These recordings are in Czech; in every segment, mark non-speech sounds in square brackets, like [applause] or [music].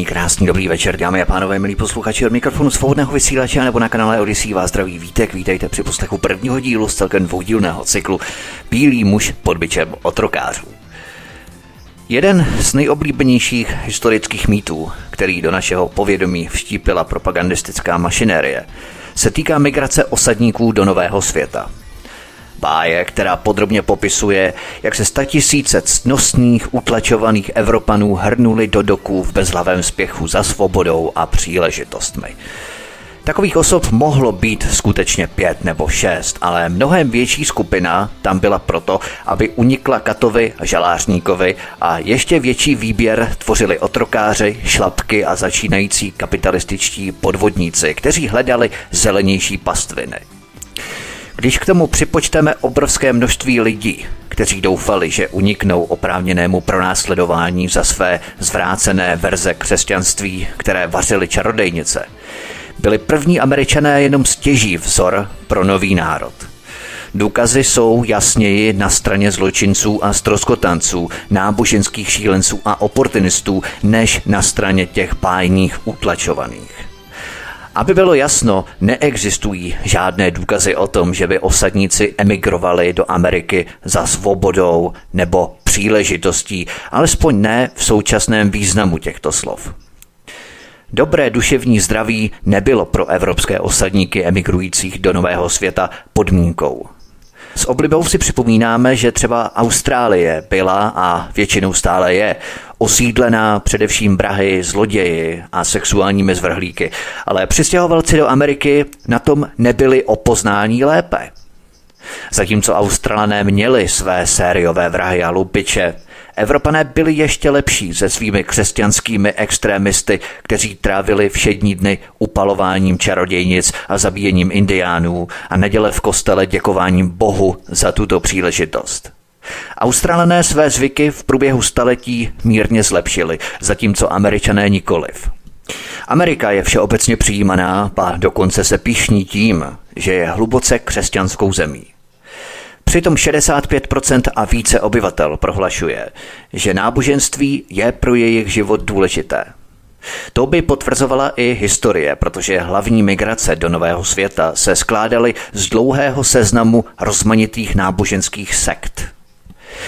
Příjemný, krásný, dobrý večer, dámy a pánové, milí posluchači od mikrofonu svobodného vysílače nebo na kanále Odisí vás zdraví vítek. Vítejte při poslechu prvního dílu z celkem dvoudílného cyklu Bílý muž pod byčem otrokářů. Jeden z nejoblíbenějších historických mýtů, který do našeho povědomí vštípila propagandistická mašinérie, se týká migrace osadníků do Nového světa – Báje, která podrobně popisuje, jak se statisíce ctnostných, utlačovaných Evropanů hrnuli do doků v bezhlavém spěchu za svobodou a příležitostmi. Takových osob mohlo být skutečně pět nebo šest, ale mnohem větší skupina tam byla proto, aby unikla Katovi, Žalářníkovi a ještě větší výběr tvořili otrokáři, šlapky a začínající kapitalističtí podvodníci, kteří hledali zelenější pastviny. Když k tomu připočteme obrovské množství lidí, kteří doufali, že uniknou oprávněnému pronásledování za své zvrácené verze křesťanství, které vařily čarodejnice, byli první američané jenom stěží vzor pro nový národ. Důkazy jsou jasněji na straně zločinců a stroskotanců, náboženských šílenců a oportunistů, než na straně těch pájných utlačovaných. Aby bylo jasno, neexistují žádné důkazy o tom, že by osadníci emigrovali do Ameriky za svobodou nebo příležitostí, alespoň ne v současném významu těchto slov. Dobré duševní zdraví nebylo pro evropské osadníky emigrujících do Nového světa podmínkou. S oblibou si připomínáme, že třeba Austrálie byla a většinou stále je osídlená především Brahy, zloději a sexuálními zvrhlíky, ale přistěhovalci do Ameriky na tom nebyli o poznání lépe. Zatímco Australané měli své sériové vrahy a lupiče, Evropané byli ještě lepší se svými křesťanskými extrémisty, kteří trávili všední dny upalováním čarodějnic a zabíjením indiánů a neděle v kostele děkováním Bohu za tuto příležitost. Australané své zvyky v průběhu staletí mírně zlepšili, zatímco američané nikoliv. Amerika je všeobecně přijímaná, a dokonce se pišní tím, že je hluboce křesťanskou zemí. Přitom 65% a více obyvatel prohlašuje, že náboženství je pro jejich život důležité. To by potvrzovala i historie, protože hlavní migrace do Nového světa se skládaly z dlouhého seznamu rozmanitých náboženských sekt –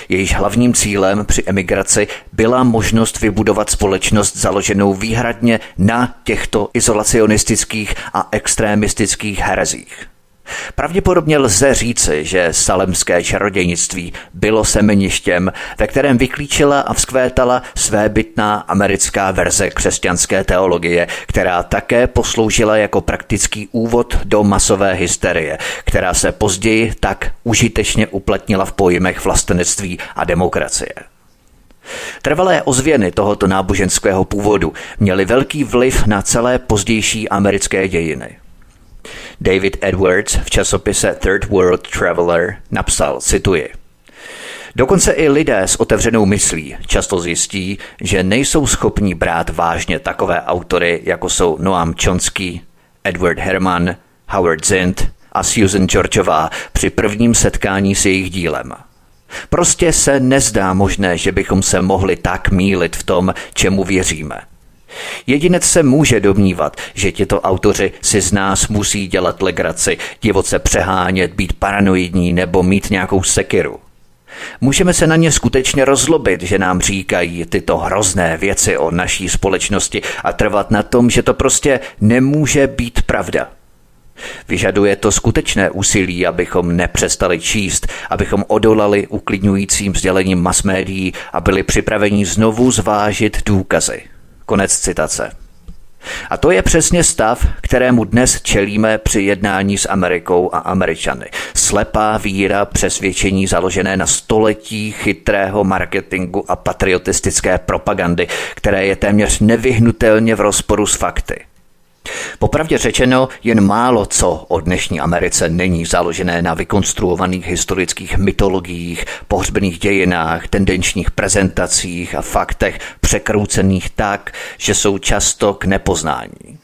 Jejíž hlavním cílem při emigraci byla možnost vybudovat společnost založenou výhradně na těchto izolacionistických a extrémistických herezích. Pravděpodobně lze říci, že salemské čarodějnictví bylo semeništěm, ve kterém vyklíčila a vzkvétala svébytná americká verze křesťanské teologie, která také posloužila jako praktický úvod do masové hysterie, která se později tak užitečně uplatnila v pojmech vlastenectví a demokracie. Trvalé ozvěny tohoto náboženského původu měly velký vliv na celé pozdější americké dějiny. David Edwards v časopise Third World Traveler napsal, cituji, Dokonce i lidé s otevřenou myslí často zjistí, že nejsou schopní brát vážně takové autory, jako jsou Noam Chomsky, Edward Herman, Howard Zint a Susan Georgeová při prvním setkání s jejich dílem. Prostě se nezdá možné, že bychom se mohli tak mílit v tom, čemu věříme – Jedinec se může domnívat, že tito autoři si z nás musí dělat legraci, divoce přehánět, být paranoidní nebo mít nějakou sekiru. Můžeme se na ně skutečně rozlobit, že nám říkají tyto hrozné věci o naší společnosti a trvat na tom, že to prostě nemůže být pravda. Vyžaduje to skutečné úsilí, abychom nepřestali číst, abychom odolali uklidňujícím sdělením masmédií a byli připraveni znovu zvážit důkazy. Konec citace. A to je přesně stav, kterému dnes čelíme při jednání s Amerikou a Američany. Slepá víra, přesvědčení založené na století chytrého marketingu a patriotistické propagandy, které je téměř nevyhnutelně v rozporu s fakty. Popravdě řečeno, jen málo co o dnešní Americe není založené na vykonstruovaných historických mytologiích, pohřbených dějinách, tendenčních prezentacích a faktech překroucených tak, že jsou často k nepoznání.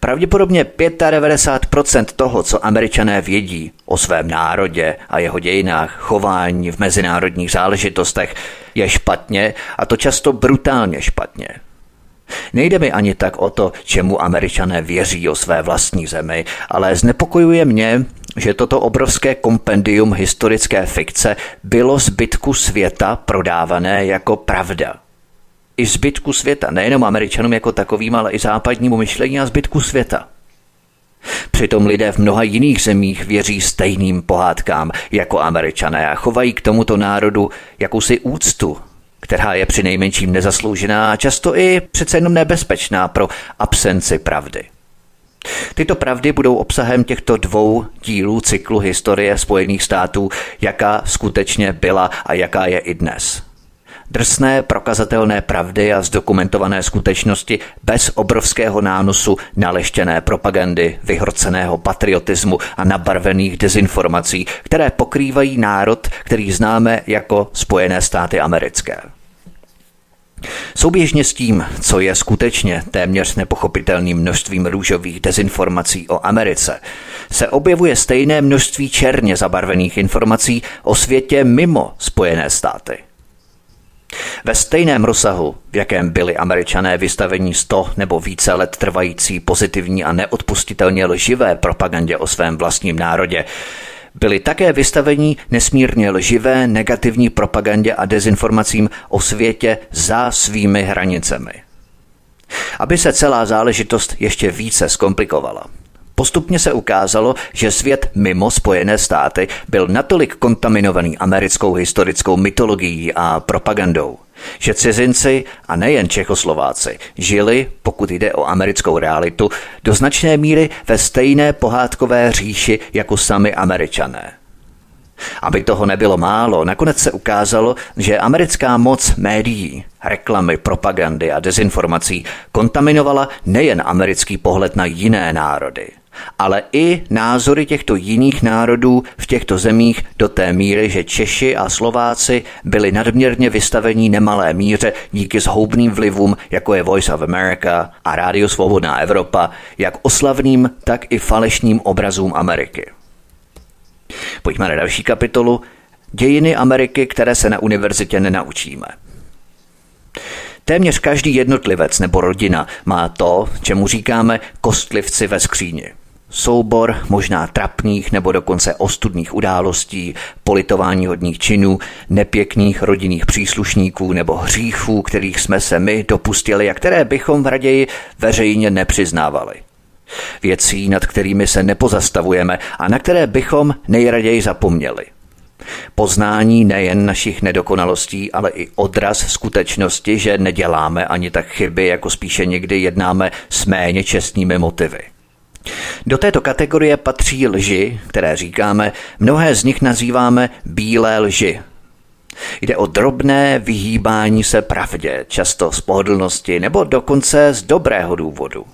Pravděpodobně 95% toho, co američané vědí o svém národě a jeho dějinách, chování v mezinárodních záležitostech, je špatně a to často brutálně špatně. Nejde mi ani tak o to, čemu američané věří o své vlastní zemi, ale znepokojuje mě, že toto obrovské kompendium historické fikce bylo zbytku světa prodávané jako pravda. I zbytku světa, nejenom američanům jako takovým, ale i západnímu myšlení a zbytku světa. Přitom lidé v mnoha jiných zemích věří stejným pohádkám jako američané a chovají k tomuto národu jakousi úctu která je při nejmenším nezasloužená a často i přece jenom nebezpečná pro absenci pravdy. Tyto pravdy budou obsahem těchto dvou dílů cyklu historie Spojených států, jaká skutečně byla a jaká je i dnes. Drsné, prokazatelné pravdy a zdokumentované skutečnosti bez obrovského nánosu naleštěné propagandy, vyhroceného patriotismu a nabarvených dezinformací, které pokrývají národ, který známe jako Spojené státy americké. Souběžně s tím, co je skutečně téměř nepochopitelným množstvím růžových dezinformací o Americe, se objevuje stejné množství černě zabarvených informací o světě mimo Spojené státy. Ve stejném rozsahu, v jakém byli američané vystavení 100 nebo více let trvající pozitivní a neodpustitelně lživé propagandě o svém vlastním národě, byli také vystavení nesmírně lživé negativní propagandě a dezinformacím o světě za svými hranicemi. Aby se celá záležitost ještě více zkomplikovala, Postupně se ukázalo, že svět mimo Spojené státy byl natolik kontaminovaný americkou historickou mytologií a propagandou, že cizinci a nejen Čechoslováci žili, pokud jde o americkou realitu, do značné míry ve stejné pohádkové říši jako sami američané. Aby toho nebylo málo, nakonec se ukázalo, že americká moc médií, reklamy, propagandy a dezinformací kontaminovala nejen americký pohled na jiné národy – ale i názory těchto jiných národů v těchto zemích do té míry, že Češi a Slováci byli nadměrně vystavení nemalé míře díky zhoubným vlivům, jako je Voice of America a Rádio Svobodná Evropa, jak oslavným, tak i falešným obrazům Ameriky. Pojďme na další kapitolu. Dějiny Ameriky, které se na univerzitě nenaučíme. Téměř každý jednotlivec nebo rodina má to, čemu říkáme kostlivci ve skříni. Soubor možná trapných nebo dokonce ostudných událostí, politování hodných činů, nepěkných rodinných příslušníků nebo hříchů, kterých jsme se my dopustili a které bychom raději veřejně nepřiznávali. Věcí, nad kterými se nepozastavujeme a na které bychom nejraději zapomněli. Poznání nejen našich nedokonalostí, ale i odraz skutečnosti, že neděláme ani tak chyby, jako spíše někdy jednáme s méně čestnými motivy. Do této kategorie patří lži, které říkáme, mnohé z nich nazýváme bílé lži. Jde o drobné vyhýbání se pravdě, často z pohodlnosti nebo dokonce z dobrého důvodu.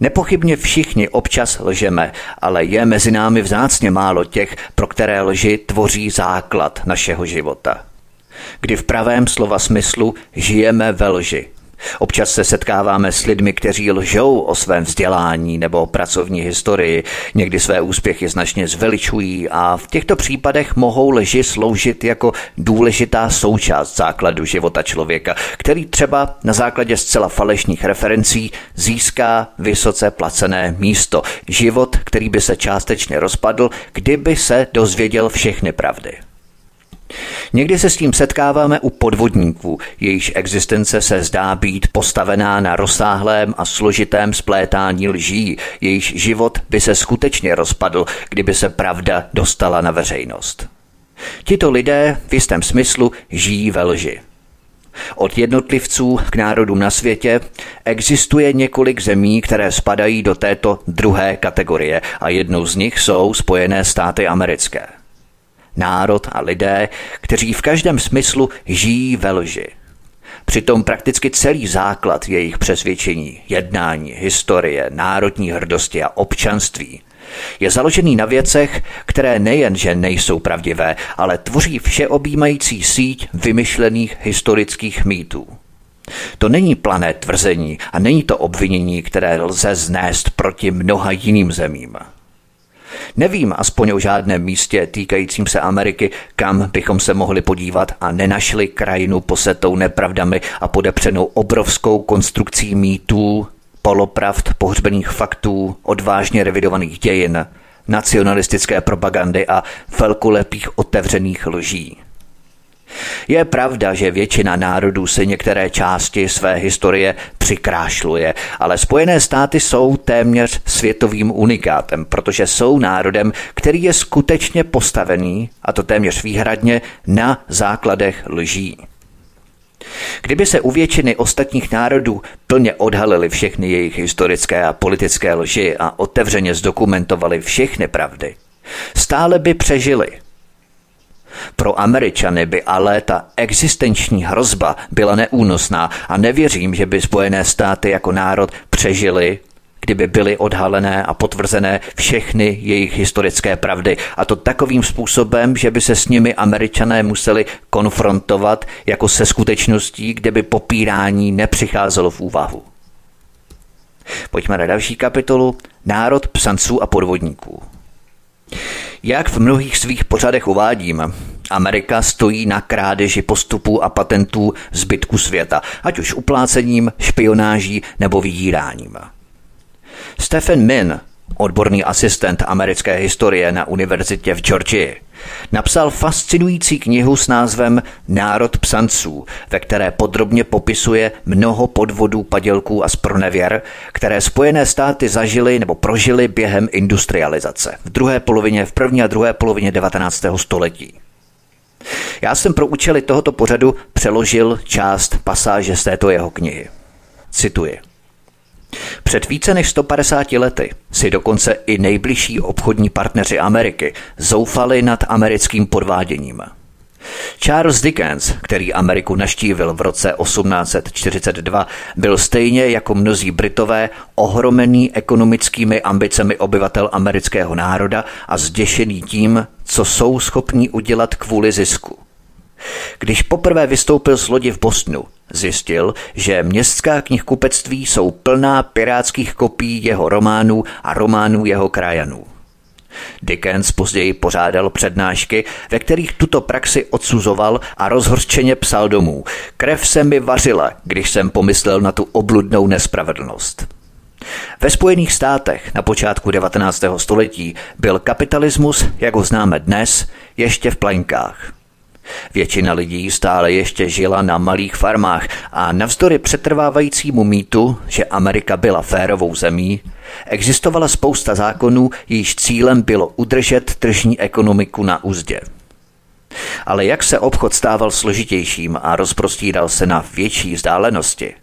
Nepochybně všichni občas lžeme, ale je mezi námi vzácně málo těch, pro které lži tvoří základ našeho života. Kdy v pravém slova smyslu žijeme ve lži, Občas se setkáváme s lidmi, kteří lžou o svém vzdělání nebo pracovní historii, někdy své úspěchy značně zveličují a v těchto případech mohou lži sloužit jako důležitá součást základu života člověka, který třeba na základě zcela falešných referencí získá vysoce placené místo. Život, který by se částečně rozpadl, kdyby se dozvěděl všechny pravdy. Někdy se s tím setkáváme u podvodníků, jejichž existence se zdá být postavená na rozsáhlém a složitém splétání lží, jejichž život by se skutečně rozpadl, kdyby se pravda dostala na veřejnost. Tito lidé v jistém smyslu žijí ve lži. Od jednotlivců k národům na světě existuje několik zemí, které spadají do této druhé kategorie a jednou z nich jsou Spojené státy americké. Národ a lidé, kteří v každém smyslu žijí ve lži. Přitom prakticky celý základ jejich přesvědčení, jednání, historie, národní hrdosti a občanství je založený na věcech, které nejenže nejsou pravdivé, ale tvoří všeobjímající síť vymyšlených historických mýtů. To není plané tvrzení a není to obvinění, které lze znést proti mnoha jiným zemím. Nevím aspoň o žádném místě týkajícím se Ameriky, kam bychom se mohli podívat a nenašli krajinu posetou nepravdami a podepřenou obrovskou konstrukcí mýtů, polopravd, pohřbených faktů, odvážně revidovaných dějin, nacionalistické propagandy a velkolepých otevřených lží. Je pravda, že většina národů si některé části své historie přikrášluje, ale Spojené státy jsou téměř světovým unikátem, protože jsou národem, který je skutečně postavený, a to téměř výhradně, na základech lží. Kdyby se u většiny ostatních národů plně odhalily všechny jejich historické a politické lži a otevřeně zdokumentovali všechny pravdy, stále by přežili. Pro Američany by ale ta existenční hrozba byla neúnosná a nevěřím, že by Spojené státy jako národ přežili kdyby byly odhalené a potvrzené všechny jejich historické pravdy. A to takovým způsobem, že by se s nimi američané museli konfrontovat jako se skutečností, kde by popírání nepřicházelo v úvahu. Pojďme na další kapitolu. Národ psanců a podvodníků. Jak v mnohých svých pořadech uvádím, Amerika stojí na krádeži postupů a patentů zbytku světa, ať už uplácením, špionáží nebo vydíráním. Stephen Min, odborný asistent americké historie na univerzitě v Georgii, napsal fascinující knihu s názvem Národ psanců, ve které podrobně popisuje mnoho podvodů, padělků a spronevěr, které Spojené státy zažily nebo prožily během industrializace v druhé polovině, v první a druhé polovině 19. století. Já jsem pro účely tohoto pořadu přeložil část pasáže z této jeho knihy. Cituji. Před více než 150 lety si dokonce i nejbližší obchodní partneři Ameriky zoufali nad americkým podváděním. Charles Dickens, který Ameriku naštívil v roce 1842, byl stejně jako mnozí Britové ohromený ekonomickými ambicemi obyvatel amerického národa a zděšený tím, co jsou schopni udělat kvůli zisku. Když poprvé vystoupil z lodi v Bostonu, zjistil, že městská knihkupectví jsou plná pirátských kopií jeho románů a románů jeho krajanů. Dickens později pořádal přednášky, ve kterých tuto praxi odsuzoval a rozhorčeně psal domů. Krev se mi vařila, když jsem pomyslel na tu obludnou nespravedlnost. Ve Spojených státech na počátku 19. století byl kapitalismus, jak ho známe dnes, ještě v plenkách. Většina lidí stále ještě žila na malých farmách a navzdory přetrvávajícímu mýtu, že Amerika byla férovou zemí, existovala spousta zákonů, jejíž cílem bylo udržet tržní ekonomiku na úzdě. Ale jak se obchod stával složitějším a rozprostíral se na větší vzdálenosti,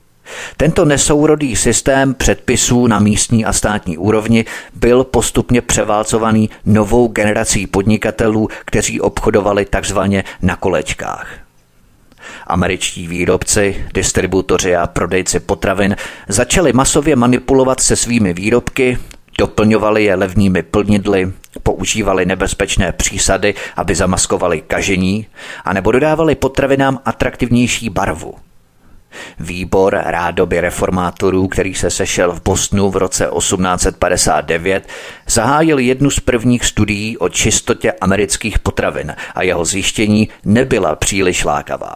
tento nesourodý systém předpisů na místní a státní úrovni byl postupně převálcovaný novou generací podnikatelů, kteří obchodovali takzvaně na kolečkách. Američtí výrobci, distributoři a prodejci potravin začali masově manipulovat se svými výrobky, doplňovali je levnými plnidly, používali nebezpečné přísady, aby zamaskovali kažení, anebo dodávali potravinám atraktivnější barvu – Výbor rádoby reformátorů, který se sešel v Bostonu v roce 1859, zahájil jednu z prvních studií o čistotě amerických potravin a jeho zjištění nebyla příliš lákavá.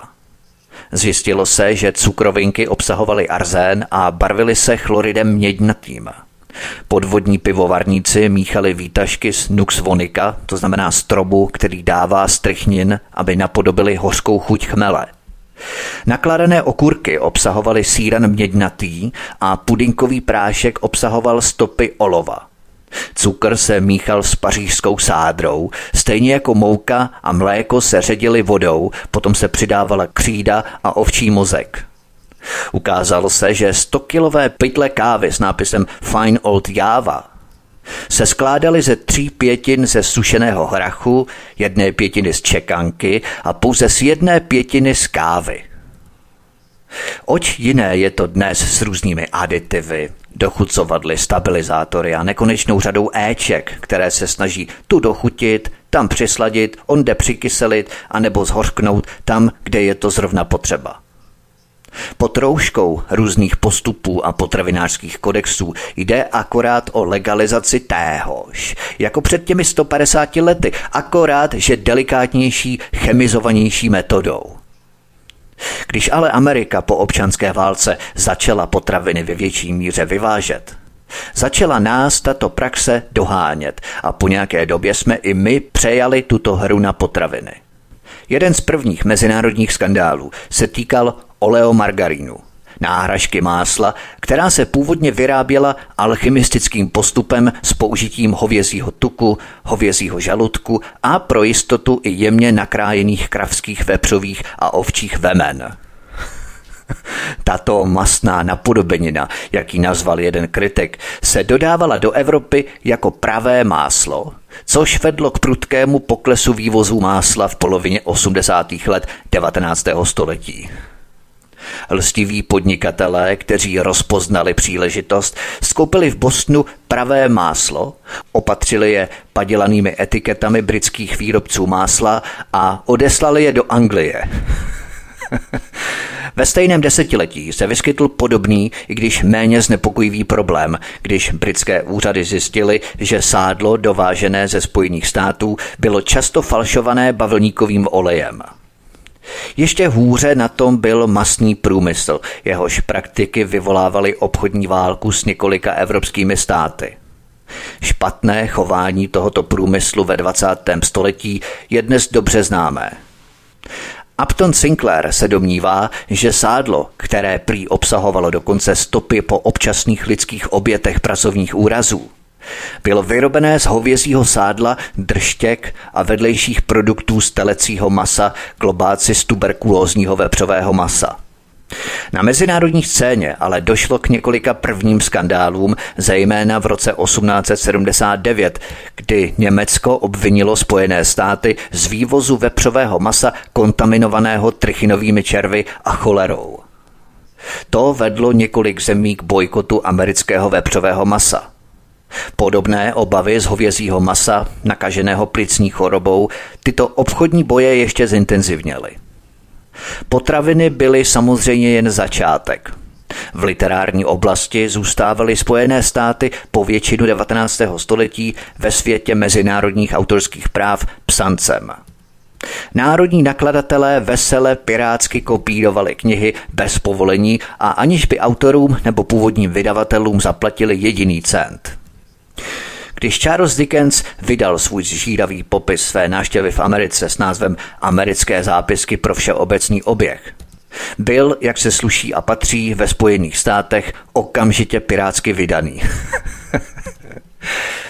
Zjistilo se, že cukrovinky obsahovaly arzén a barvily se chloridem měďnatým. Podvodní pivovarníci míchali výtažky z Nux vonica, to znamená strobu, který dává strychnin, aby napodobili hořkou chuť chmele – Nakladané okurky obsahovaly síran měďnatý a pudinkový prášek obsahoval stopy olova. Cukr se míchal s pařížskou sádrou, stejně jako mouka a mléko se ředily vodou, potom se přidávala křída a ovčí mozek. Ukázalo se, že 100-kilové pytle kávy s nápisem Fine Old Java se skládaly ze tří pětin ze sušeného hrachu, jedné pětiny z čekanky a pouze z jedné pětiny z kávy. Oč jiné je to dnes s různými aditivy, dochucovadly, stabilizátory a nekonečnou řadou éček, které se snaží tu dochutit, tam přisladit, onde přikyselit a nebo zhořknout tam, kde je to zrovna potřeba. Pod rouškou různých postupů a potravinářských kodexů jde akorát o legalizaci téhož, jako před těmi 150 lety, akorát, že delikátnější, chemizovanější metodou. Když ale Amerika po občanské válce začala potraviny ve větší míře vyvážet, začala nás tato praxe dohánět a po nějaké době jsme i my přejali tuto hru na potraviny. Jeden z prvních mezinárodních skandálů se týkal oleomargarínu, náhražky másla, která se původně vyráběla alchymistickým postupem s použitím hovězího tuku, hovězího žaludku a pro jistotu i jemně nakrájených kravských vepřových a ovčích vemen. [laughs] Tato masná napodobenina, jak ji nazval jeden kritik, se dodávala do Evropy jako pravé máslo, což vedlo k prudkému poklesu vývozu másla v polovině 80. let 19. století. Lstiví podnikatelé, kteří rozpoznali příležitost, skoupili v Bostonu pravé máslo, opatřili je padělanými etiketami britských výrobců másla a odeslali je do Anglie. [laughs] Ve stejném desetiletí se vyskytl podobný, i když méně znepokojivý problém, když britské úřady zjistily, že sádlo dovážené ze Spojených států bylo často falšované bavlníkovým olejem. Ještě hůře na tom byl masný průmysl, jehož praktiky vyvolávaly obchodní válku s několika evropskými státy. Špatné chování tohoto průmyslu ve 20. století je dnes dobře známé. Upton Sinclair se domnívá, že sádlo, které prý obsahovalo dokonce stopy po občasných lidských obětech pracovních úrazů, bylo vyrobené z hovězího sádla, drštěk a vedlejších produktů z telecího masa, klobáci z tuberkulózního vepřového masa. Na mezinárodní scéně ale došlo k několika prvním skandálům, zejména v roce 1879, kdy Německo obvinilo Spojené státy z vývozu vepřového masa kontaminovaného trichinovými červy a cholerou. To vedlo několik zemí k bojkotu amerického vepřového masa. Podobné obavy z hovězího masa, nakaženého plicní chorobou, tyto obchodní boje ještě zintenzivněly. Potraviny byly samozřejmě jen začátek. V literární oblasti zůstávaly Spojené státy po většinu 19. století ve světě mezinárodních autorských práv psancem. Národní nakladatelé vesele pirátsky kopírovali knihy bez povolení a aniž by autorům nebo původním vydavatelům zaplatili jediný cent. Když Charles Dickens vydal svůj zžíravý popis své návštěvy v Americe s názvem Americké zápisky pro všeobecný oběh, byl, jak se sluší a patří, ve Spojených státech okamžitě pirátsky vydaný. [laughs]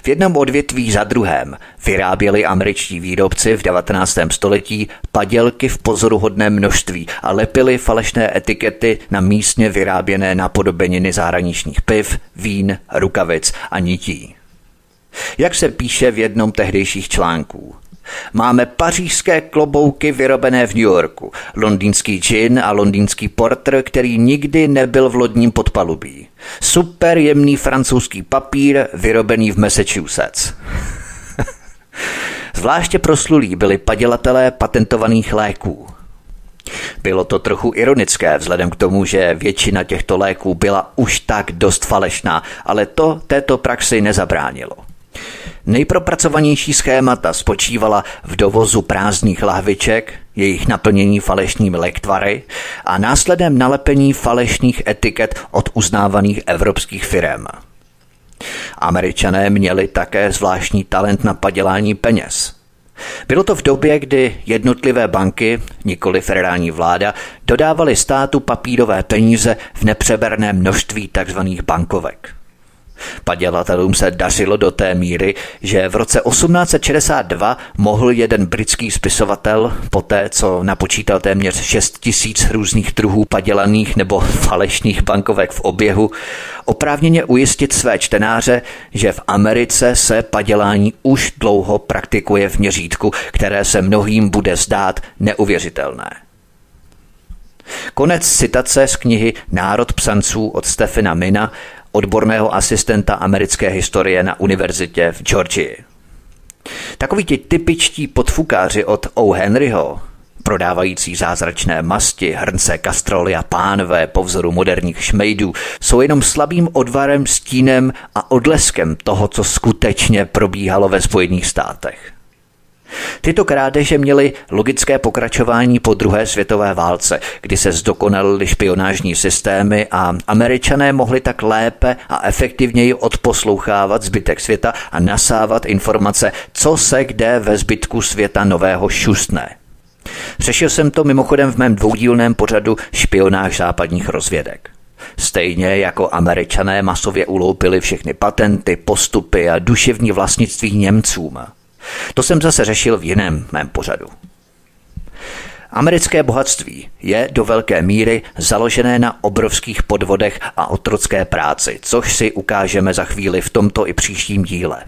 V jednom odvětví za druhém vyráběli američtí výrobci v 19. století padělky v pozoruhodném množství a lepili falešné etikety na místně vyráběné napodobeniny zahraničních piv, vín, rukavic a nití. Jak se píše v jednom tehdejších článků, Máme pařížské klobouky vyrobené v New Yorku, londýnský gin a londýnský porter, který nikdy nebyl v lodním podpalubí. Super jemný francouzský papír vyrobený v Massachusetts. [laughs] Zvláště proslulí byli padělatelé patentovaných léků. Bylo to trochu ironické vzhledem k tomu, že většina těchto léků byla už tak dost falešná, ale to této praxi nezabránilo. Nejpropracovanější schémata spočívala v dovozu prázdných lahviček, jejich naplnění falešnými lektvary a následném nalepení falešných etiket od uznávaných evropských firm. Američané měli také zvláštní talent na padělání peněz. Bylo to v době, kdy jednotlivé banky, nikoli federální vláda, dodávaly státu papírové peníze v nepřeberné množství tzv. bankovek. Padělatelům se dařilo do té míry, že v roce 1862 mohl jeden britský spisovatel, poté co napočítal téměř 6 tisíc různých druhů padělaných nebo falešných bankovek v oběhu, oprávněně ujistit své čtenáře, že v Americe se padělání už dlouho praktikuje v měřítku, které se mnohým bude zdát neuvěřitelné. Konec citace z knihy Národ psanců od Stefana Mina odborného asistenta americké historie na univerzitě v Georgii. Takoví ti typičtí podfukáři od O. Henryho, prodávající zázračné masti, hrnce, kastroly a pánové po vzoru moderních šmejdů, jsou jenom slabým odvarem, stínem a odleskem toho, co skutečně probíhalo ve Spojených státech. Tyto krádeže měly logické pokračování po druhé světové válce, kdy se zdokonalily špionážní systémy a američané mohli tak lépe a efektivněji odposlouchávat zbytek světa a nasávat informace, co se kde ve zbytku světa nového šustne. Řešil jsem to mimochodem v mém dvoudílném pořadu špionáž západních rozvědek. Stejně jako američané masově uloupili všechny patenty, postupy a duševní vlastnictví Němcům – to jsem zase řešil v jiném mém pořadu. Americké bohatství je do velké míry založené na obrovských podvodech a otrocké práci, což si ukážeme za chvíli v tomto i příštím díle.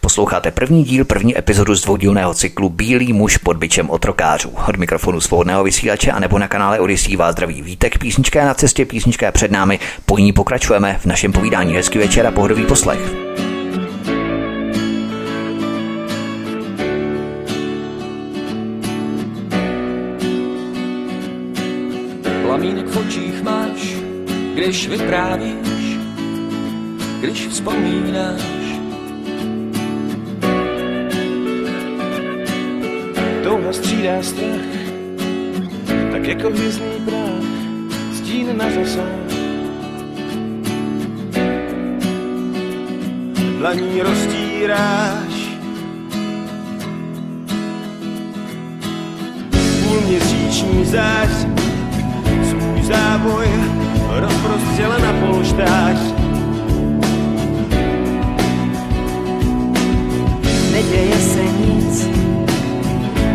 Posloucháte první díl, první epizodu z dvoudílného cyklu Bílý muž pod byčem otrokářů. Od mikrofonu svobodného vysílače a nebo na kanále Odisí vás zdraví vítek. Písnička je na cestě, písnička je před námi. Po ní pokračujeme v našem povídání. Hezký večer a pohodový poslech. Plamínek v očích máš, když vyprávíš, když vzpomínáš. Touha střídá strach, tak jako hvězdný prach, stín na zasah. Dlaní roztíráš, půl měsíční zář závoj rozprostřela na polštář. Neděje se nic,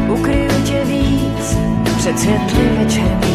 ukryju tě víc, před světly večer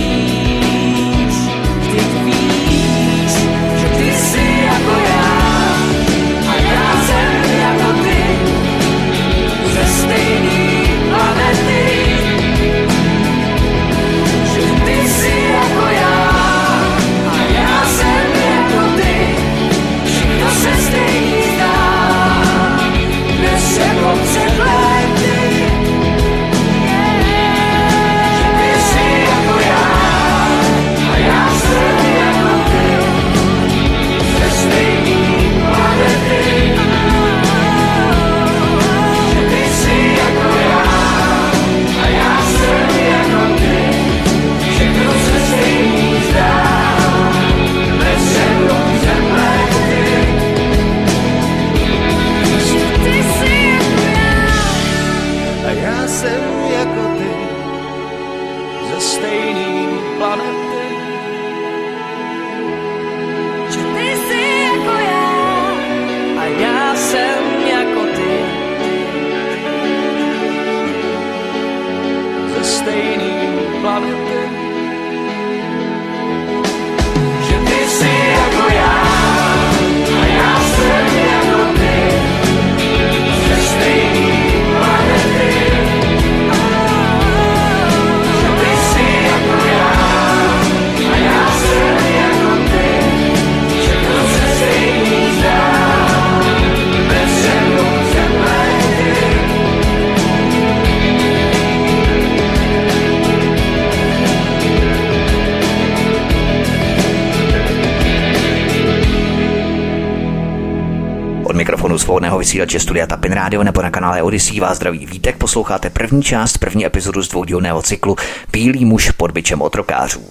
svobodného vysílače Studia Tapin Radio nebo na kanále Odyssey vás zdraví Vítek. Posloucháte první část, první epizodu z dvoudílného cyklu Bílý muž pod byčem otrokářů.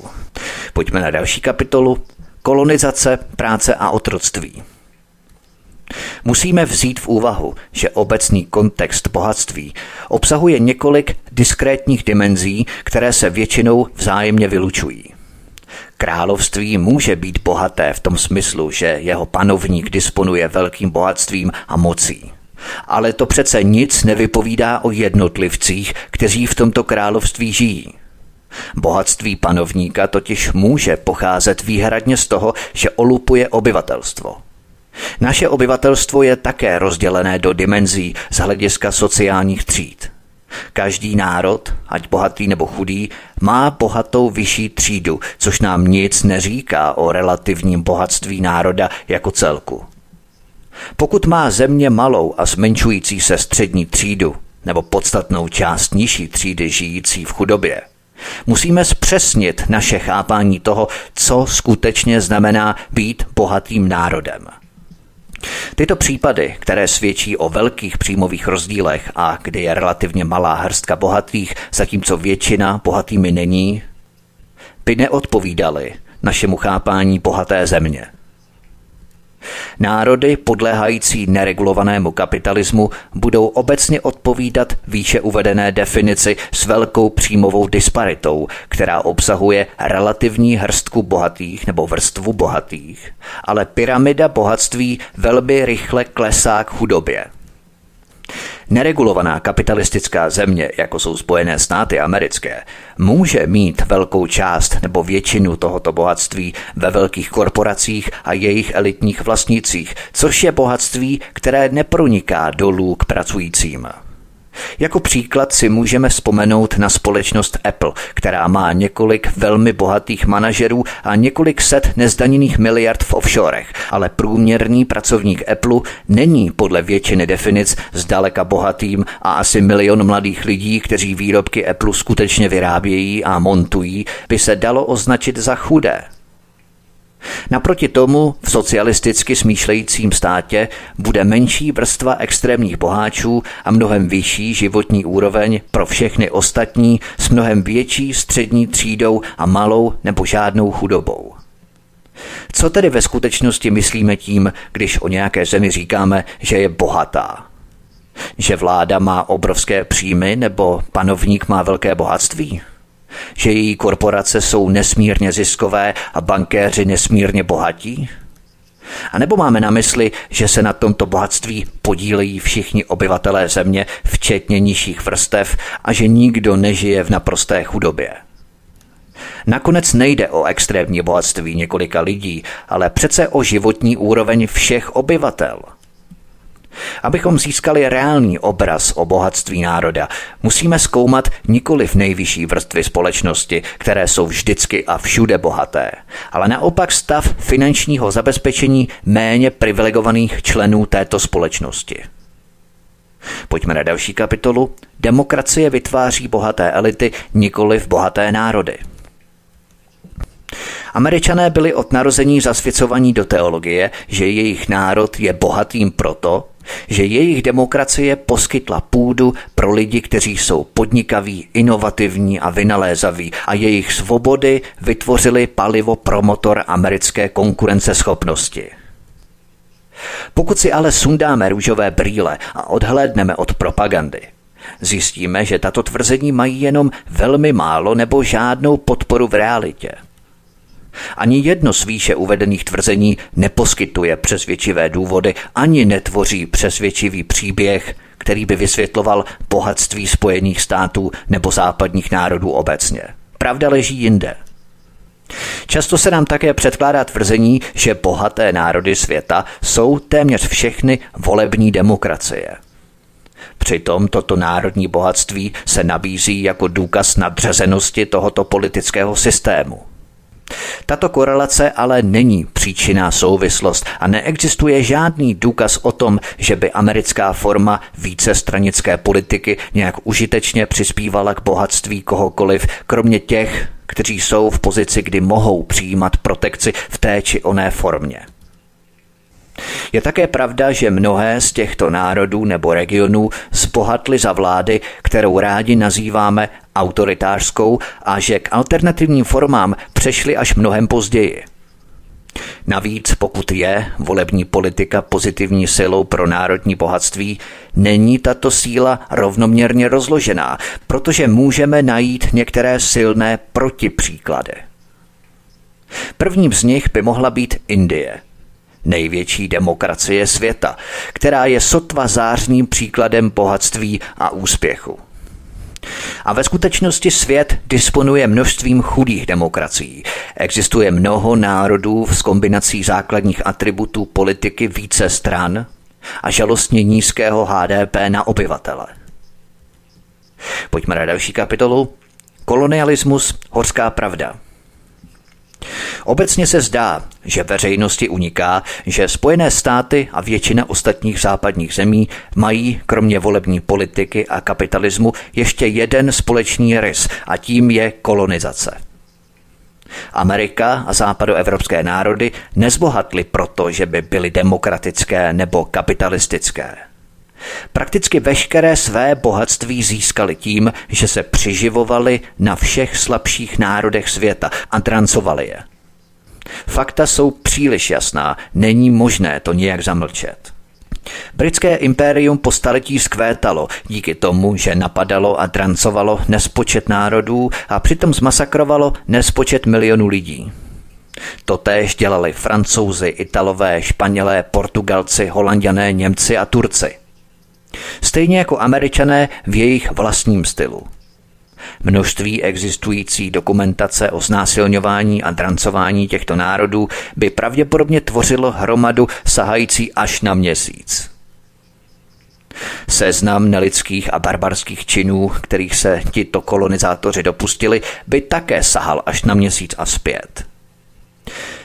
Pojďme na další kapitolu. Kolonizace, práce a otroctví. Musíme vzít v úvahu, že obecný kontext bohatství obsahuje několik diskrétních dimenzí, které se většinou vzájemně vylučují. Království může být bohaté v tom smyslu, že jeho panovník disponuje velkým bohatstvím a mocí. Ale to přece nic nevypovídá o jednotlivcích, kteří v tomto království žijí. Bohatství panovníka totiž může pocházet výhradně z toho, že olupuje obyvatelstvo. Naše obyvatelstvo je také rozdělené do dimenzí z hlediska sociálních tříd. Každý národ, ať bohatý nebo chudý, má bohatou vyšší třídu, což nám nic neříká o relativním bohatství národa jako celku. Pokud má země malou a zmenšující se střední třídu, nebo podstatnou část nižší třídy žijící v chudobě, musíme zpřesnit naše chápání toho, co skutečně znamená být bohatým národem – Tyto případy, které svědčí o velkých příjmových rozdílech a kdy je relativně malá hrstka bohatých, zatímco většina bohatými není, by neodpovídaly našemu chápání bohaté země – Národy podléhající neregulovanému kapitalismu budou obecně odpovídat výše uvedené definici s velkou příjmovou disparitou, která obsahuje relativní hrstku bohatých nebo vrstvu bohatých, ale pyramida bohatství velmi rychle klesá k chudobě. Neregulovaná kapitalistická země, jako jsou Spojené státy americké, může mít velkou část nebo většinu tohoto bohatství ve velkých korporacích a jejich elitních vlastnících, což je bohatství, které neproniká dolů k pracujícím. Jako příklad si můžeme vzpomenout na společnost Apple, která má několik velmi bohatých manažerů a několik set nezdaněných miliard v offshorech, ale průměrný pracovník Apple není podle většiny definic zdaleka bohatým a asi milion mladých lidí, kteří výrobky Apple skutečně vyrábějí a montují, by se dalo označit za chudé. Naproti tomu v socialisticky smýšlejícím státě bude menší vrstva extrémních boháčů a mnohem vyšší životní úroveň pro všechny ostatní s mnohem větší střední třídou a malou nebo žádnou chudobou. Co tedy ve skutečnosti myslíme tím, když o nějaké zemi říkáme, že je bohatá? Že vláda má obrovské příjmy nebo panovník má velké bohatství? Že její korporace jsou nesmírně ziskové a bankéři nesmírně bohatí? A nebo máme na mysli, že se na tomto bohatství podílejí všichni obyvatelé země, včetně nižších vrstev, a že nikdo nežije v naprosté chudobě? Nakonec nejde o extrémní bohatství několika lidí, ale přece o životní úroveň všech obyvatel – Abychom získali reálný obraz o bohatství národa, musíme zkoumat nikoli v nejvyšší vrstvy společnosti, které jsou vždycky a všude bohaté, ale naopak stav finančního zabezpečení méně privilegovaných členů této společnosti. Pojďme na další kapitolu. Demokracie vytváří bohaté elity, nikoli v bohaté národy. Američané byli od narození zasvěcovaní do teologie, že jejich národ je bohatým proto, že jejich demokracie poskytla půdu pro lidi, kteří jsou podnikaví, inovativní a vynalézaví a jejich svobody vytvořily palivo pro motor americké konkurenceschopnosti. Pokud si ale sundáme růžové brýle a odhlédneme od propagandy, zjistíme, že tato tvrzení mají jenom velmi málo nebo žádnou podporu v realitě – ani jedno z výše uvedených tvrzení neposkytuje přesvědčivé důvody, ani netvoří přesvědčivý příběh, který by vysvětloval bohatství Spojených států nebo západních národů obecně. Pravda leží jinde. Často se nám také předkládá tvrzení, že bohaté národy světa jsou téměř všechny volební demokracie. Přitom toto národní bohatství se nabízí jako důkaz nadřazenosti tohoto politického systému. Tato korelace ale není příčinná souvislost a neexistuje žádný důkaz o tom, že by americká forma vícestranické politiky nějak užitečně přispívala k bohatství kohokoliv, kromě těch, kteří jsou v pozici, kdy mohou přijímat protekci v té či oné formě. Je také pravda, že mnohé z těchto národů nebo regionů zbohatly za vlády, kterou rádi nazýváme autoritářskou a že k alternativním formám přešly až mnohem později. Navíc, pokud je volební politika pozitivní silou pro národní bohatství, není tato síla rovnoměrně rozložená, protože můžeme najít některé silné protipříklady. Prvním z nich by mohla být Indie – největší demokracie světa, která je sotva zářným příkladem bohatství a úspěchu. A ve skutečnosti svět disponuje množstvím chudých demokracií. Existuje mnoho národů s kombinací základních atributů politiky více stran a žalostně nízkého HDP na obyvatele. Pojďme na další kapitolu. Kolonialismus, horská pravda – Obecně se zdá, že veřejnosti uniká, že Spojené státy a většina ostatních západních zemí mají, kromě volební politiky a kapitalismu, ještě jeden společný rys a tím je kolonizace. Amerika a západoevropské národy nezbohatly proto, že by byly demokratické nebo kapitalistické. Prakticky veškeré své bohatství získali tím, že se přiživovali na všech slabších národech světa a drancovali je. Fakta jsou příliš jasná, není možné to nijak zamlčet. Britské impérium po staletí zkvétalo díky tomu, že napadalo a drancovalo nespočet národů a přitom zmasakrovalo nespočet milionů lidí. Totéž dělali francouzi, italové, španělé, portugalci, holanděné, němci a turci. Stejně jako američané v jejich vlastním stylu. Množství existující dokumentace o znásilňování a drancování těchto národů by pravděpodobně tvořilo hromadu sahající až na měsíc. Seznam nelidských a barbarských činů, kterých se tito kolonizátoři dopustili, by také sahal až na měsíc a zpět.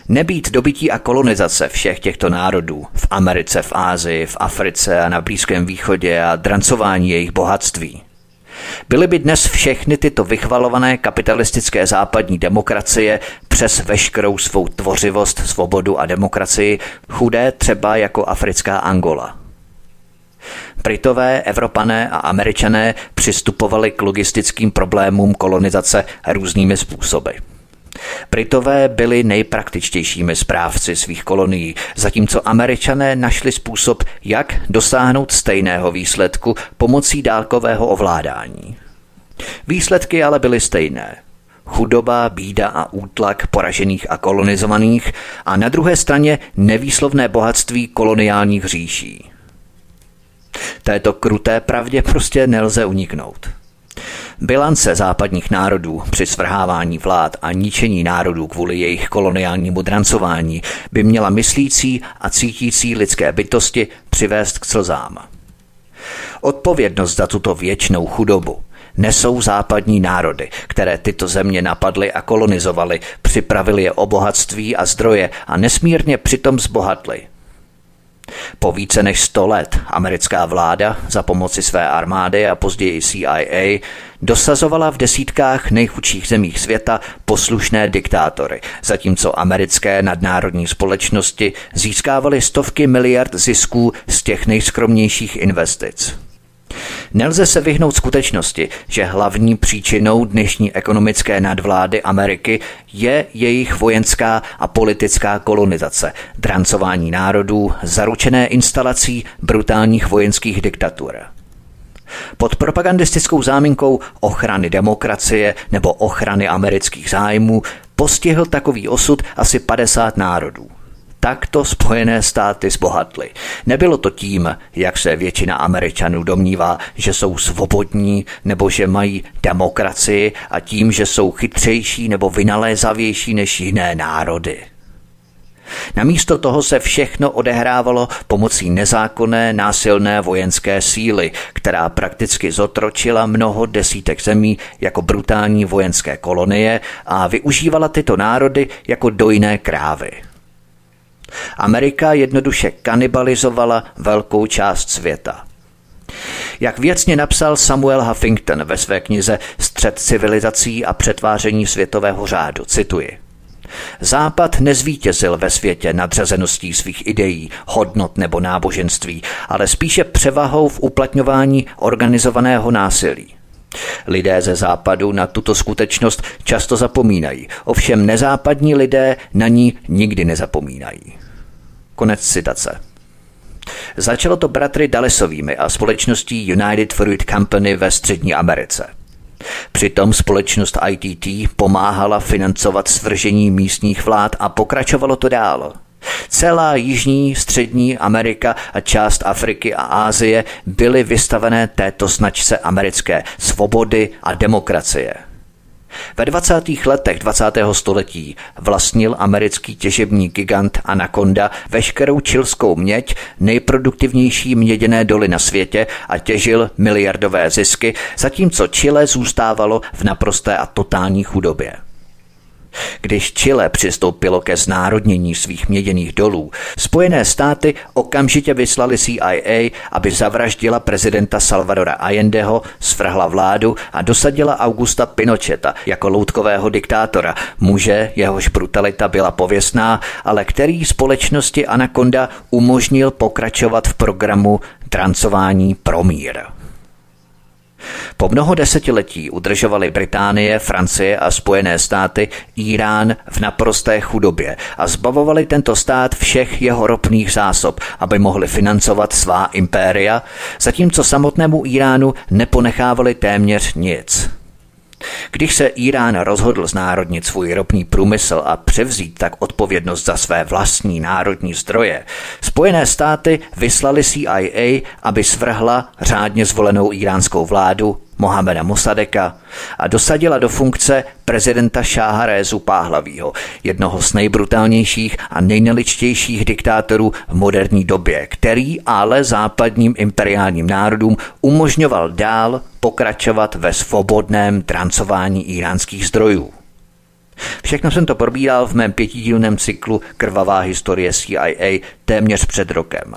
Nebýt dobytí a kolonizace všech těchto národů v Americe, v Ázii, v Africe a na Blízkém východě a drancování jejich bohatství. Byly by dnes všechny tyto vychvalované kapitalistické západní demokracie přes veškerou svou tvořivost, svobodu a demokracii chudé třeba jako africká Angola. Britové, Evropané a Američané přistupovali k logistickým problémům kolonizace různými způsoby. Britové byli nejpraktičtějšími správci svých kolonií, zatímco američané našli způsob, jak dosáhnout stejného výsledku pomocí dálkového ovládání. Výsledky ale byly stejné. Chudoba, bída a útlak poražených a kolonizovaných a na druhé straně nevýslovné bohatství koloniálních říší. Této kruté pravdě prostě nelze uniknout. Bilance západních národů při svrhávání vlád a ničení národů kvůli jejich koloniálnímu drancování by měla myslící a cítící lidské bytosti přivést k slzám. Odpovědnost za tuto věčnou chudobu nesou západní národy, které tyto země napadly a kolonizovaly, připravili je o bohatství a zdroje a nesmírně přitom zbohatly – po více než 100 let americká vláda za pomoci své armády a později CIA dosazovala v desítkách nejchudších zemích světa poslušné diktátory, zatímco americké nadnárodní společnosti získávaly stovky miliard zisků z těch nejskromnějších investic. Nelze se vyhnout skutečnosti, že hlavní příčinou dnešní ekonomické nadvlády Ameriky je jejich vojenská a politická kolonizace, drancování národů, zaručené instalací brutálních vojenských diktatur. Pod propagandistickou záminkou ochrany demokracie nebo ochrany amerických zájmů postihl takový osud asi 50 národů takto Spojené státy zbohatly. Nebylo to tím, jak se většina Američanů domnívá, že jsou svobodní nebo že mají demokracii a tím, že jsou chytřejší nebo vynalézavější než jiné národy. Namísto toho se všechno odehrávalo pomocí nezákonné násilné vojenské síly, která prakticky zotročila mnoho desítek zemí jako brutální vojenské kolonie a využívala tyto národy jako dojné krávy. Amerika jednoduše kanibalizovala velkou část světa. Jak věcně napsal Samuel Huffington ve své knize Střed civilizací a přetváření světového řádu, cituji. Západ nezvítězil ve světě nadřazeností svých ideí, hodnot nebo náboženství, ale spíše převahou v uplatňování organizovaného násilí. Lidé ze západu na tuto skutečnost často zapomínají, ovšem nezápadní lidé na ní nikdy nezapomínají. Konec citace. Začalo to bratry Dallesovými a společností United Fruit Company ve Střední Americe. Přitom společnost ITT pomáhala financovat svržení místních vlád a pokračovalo to dál. Celá Jižní, Střední Amerika a část Afriky a Ázie byly vystavené této značce americké svobody a demokracie – ve 20. letech 20. století vlastnil americký těžební gigant Anaconda veškerou čilskou měď, nejproduktivnější měděné doly na světě a těžil miliardové zisky, zatímco Chile zůstávalo v naprosté a totální chudobě. Když Chile přistoupilo ke znárodnění svých měděných dolů, Spojené státy okamžitě vyslali CIA, aby zavraždila prezidenta Salvadora Allendeho, svrhla vládu a dosadila Augusta Pinocheta jako loutkového diktátora, muže, jehož brutalita byla pověstná, ale který společnosti Anaconda umožnil pokračovat v programu trancování pro mír. Po mnoho desetiletí udržovaly Británie, Francie a Spojené státy Irán v naprosté chudobě a zbavovali tento stát všech jeho ropných zásob, aby mohli financovat svá impéria, zatímco samotnému Iránu neponechávali téměř nic. Když se Irán rozhodl znárodnit svůj ropný průmysl a převzít tak odpovědnost za své vlastní národní zdroje, Spojené státy vyslali CIA, aby svrhla řádně zvolenou iránskou vládu Mohameda Mosadeka a dosadila do funkce prezidenta Šáha Rézu Páhlavího, jednoho z nejbrutálnějších a nejneličtějších diktátorů v moderní době, který ale západním imperiálním národům umožňoval dál pokračovat ve svobodném trancování iránských zdrojů. Všechno jsem to probíral v mém pětidílném cyklu Krvavá historie CIA téměř před rokem.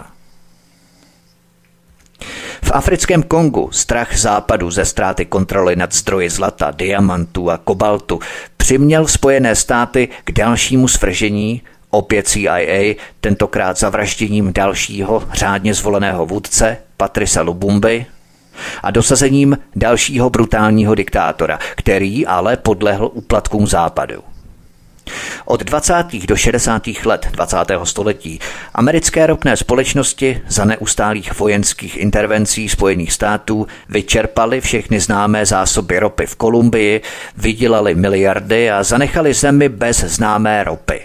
V africkém Kongu strach západu ze ztráty kontroly nad zdroji zlata, diamantů a kobaltu přiměl Spojené státy k dalšímu svržení opět CIA, tentokrát zavražděním dalšího řádně zvoleného vůdce Patrisa Lubumby a dosazením dalšího brutálního diktátora, který ale podlehl úplatkům západu. Od 20. do 60. let 20. století americké ropné společnosti za neustálých vojenských intervencí Spojených států vyčerpaly všechny známé zásoby ropy v Kolumbii, vydělali miliardy a zanechali zemi bez známé ropy.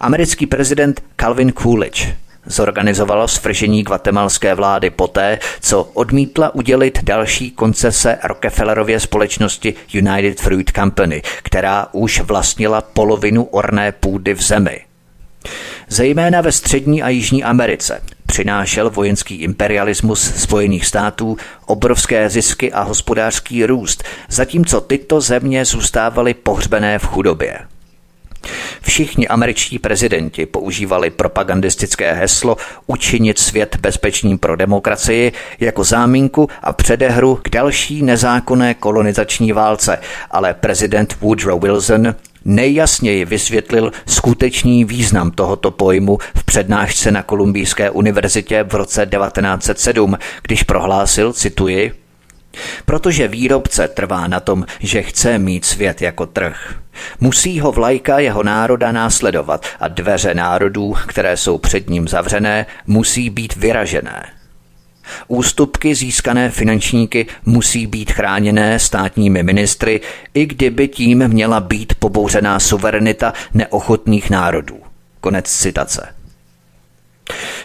Americký prezident Calvin Coolidge zorganizovalo svržení guatemalské vlády poté, co odmítla udělit další koncese Rockefellerově společnosti United Fruit Company, která už vlastnila polovinu orné půdy v zemi. Zejména ve střední a jižní Americe přinášel vojenský imperialismus Spojených států obrovské zisky a hospodářský růst, zatímco tyto země zůstávaly pohřbené v chudobě. Všichni američtí prezidenti používali propagandistické heslo učinit svět bezpečným pro demokracii jako záminku a předehru k další nezákonné kolonizační válce, ale prezident Woodrow Wilson nejjasněji vysvětlil skutečný význam tohoto pojmu v přednášce na Kolumbijské univerzitě v roce 1907, když prohlásil, cituji, Protože výrobce trvá na tom, že chce mít svět jako trh. Musí ho vlajka jeho národa následovat a dveře národů, které jsou před ním zavřené, musí být vyražené. Ústupky získané finančníky musí být chráněné státními ministry, i kdyby tím měla být pobouřená suverenita neochotných národů. Konec citace.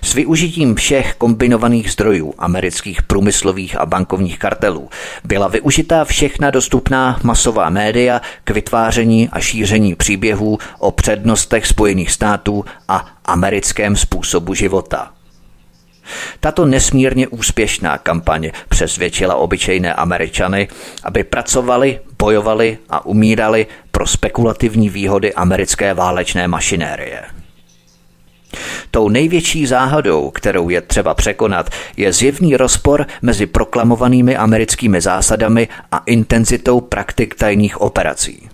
S využitím všech kombinovaných zdrojů amerických průmyslových a bankovních kartelů byla využitá všechna dostupná masová média k vytváření a šíření příběhů o přednostech Spojených států a americkém způsobu života. Tato nesmírně úspěšná kampaně přesvědčila obyčejné Američany, aby pracovali, bojovali a umírali pro spekulativní výhody americké válečné mašinérie. Tou největší záhadou, kterou je třeba překonat, je zjevný rozpor mezi proklamovanými americkými zásadami a intenzitou praktik tajných operací.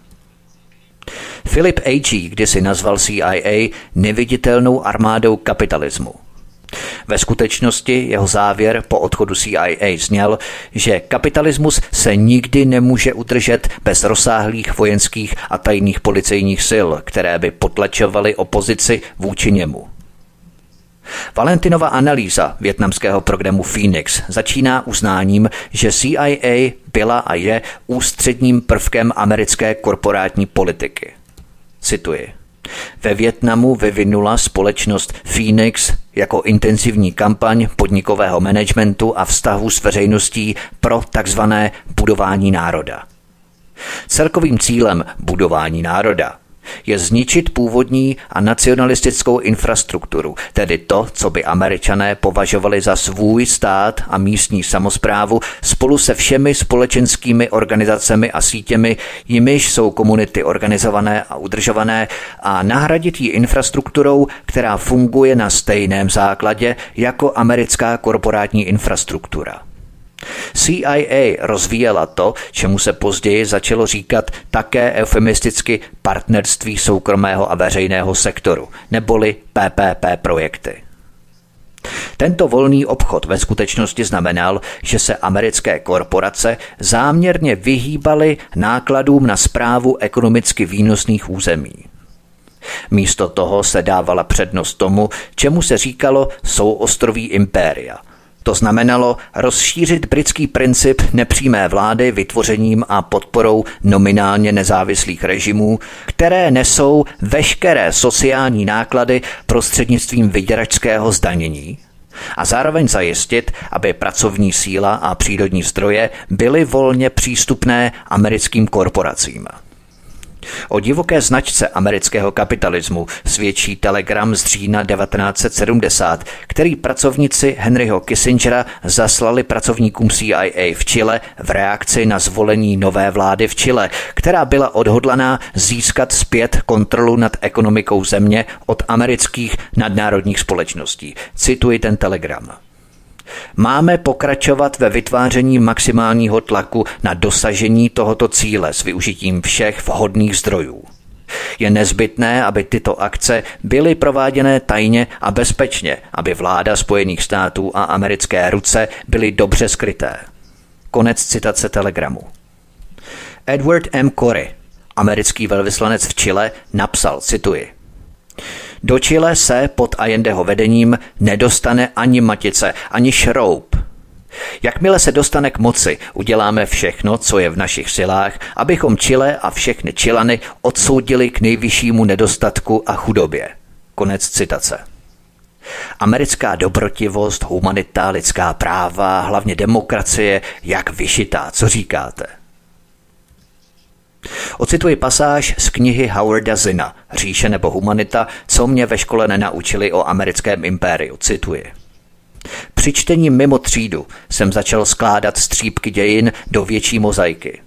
Philip A.G. kdysi nazval CIA neviditelnou armádou kapitalismu. Ve skutečnosti jeho závěr po odchodu CIA zněl, že kapitalismus se nikdy nemůže udržet bez rozsáhlých vojenských a tajných policejních sil, které by potlačovaly opozici vůči němu. Valentinova analýza větnamského programu Phoenix začíná uznáním, že CIA byla a je ústředním prvkem americké korporátní politiky. Cituji. Ve Větnamu vyvinula společnost Phoenix jako intenzivní kampaň podnikového managementu a vztahu s veřejností pro takzvané budování národa. Celkovým cílem budování národa je zničit původní a nacionalistickou infrastrukturu, tedy to, co by američané považovali za svůj stát a místní samozprávu spolu se všemi společenskými organizacemi a sítěmi, jimiž jsou komunity organizované a udržované a nahradit ji infrastrukturou, která funguje na stejném základě jako americká korporátní infrastruktura. CIA rozvíjela to, čemu se později začalo říkat také eufemisticky partnerství soukromého a veřejného sektoru, neboli PPP projekty. Tento volný obchod ve skutečnosti znamenal, že se americké korporace záměrně vyhýbaly nákladům na zprávu ekonomicky výnosných území. Místo toho se dávala přednost tomu, čemu se říkalo souostroví impéria – to znamenalo rozšířit britský princip nepřímé vlády vytvořením a podporou nominálně nezávislých režimů, které nesou veškeré sociální náklady prostřednictvím vyděračského zdanění a zároveň zajistit, aby pracovní síla a přírodní zdroje byly volně přístupné americkým korporacím. O divoké značce amerického kapitalismu svědčí telegram z října 1970, který pracovníci Henryho Kissingera zaslali pracovníkům CIA v Chile v reakci na zvolení nové vlády v Chile, která byla odhodlaná získat zpět kontrolu nad ekonomikou země od amerických nadnárodních společností. Cituji ten telegram. Máme pokračovat ve vytváření maximálního tlaku na dosažení tohoto cíle s využitím všech vhodných zdrojů. Je nezbytné, aby tyto akce byly prováděné tajně a bezpečně, aby vláda Spojených států a americké ruce byly dobře skryté. Konec citace telegramu. Edward M. Corey, americký velvyslanec v Chile, napsal, cituji, do Chile se pod Allendeho vedením nedostane ani matice, ani šroub. Jakmile se dostane k moci, uděláme všechno, co je v našich silách, abychom Chile a všechny Čilany odsoudili k nejvyššímu nedostatku a chudobě. Konec citace. Americká dobrotivost, humanita, lidská práva, hlavně demokracie, jak vyšitá, co říkáte? Ocituji pasáž z knihy Howarda Zina Říše nebo humanita, co mě ve škole nenaučili o americkém impériu. Cituji. Při čtení mimo třídu jsem začal skládat střípky dějin do větší mozaiky.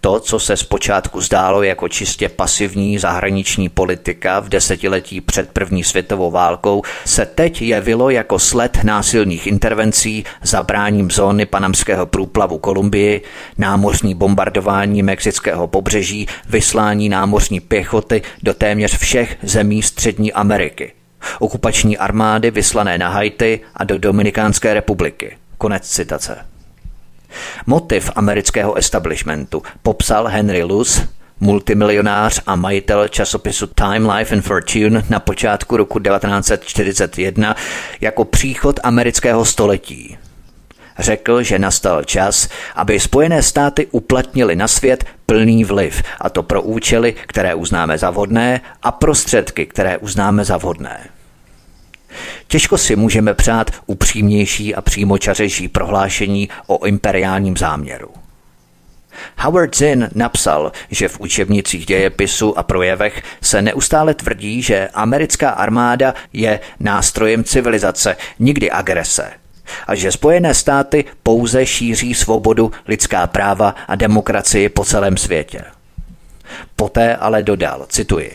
To, co se zpočátku zdálo jako čistě pasivní zahraniční politika v desetiletí před první světovou válkou, se teď jevilo jako sled násilných intervencí, zabráním zóny panamského průplavu Kolumbii, námořní bombardování mexického pobřeží, vyslání námořní pěchoty do téměř všech zemí Střední Ameriky, okupační armády vyslané na Haiti a do Dominikánské republiky. Konec citace. Motiv amerického establishmentu popsal Henry Luce, multimilionář a majitel časopisu Time, Life and Fortune na počátku roku 1941 jako příchod amerického století. Řekl, že nastal čas, aby Spojené státy uplatnili na svět plný vliv, a to pro účely, které uznáme za vhodné, a prostředky, které uznáme za vhodné. Těžko si můžeme přát upřímnější a přímočařejší prohlášení o imperiálním záměru. Howard Zinn napsal, že v učebnicích dějepisu a projevech se neustále tvrdí, že americká armáda je nástrojem civilizace, nikdy agrese, a že Spojené státy pouze šíří svobodu, lidská práva a demokracii po celém světě. Poté ale dodal, cituji,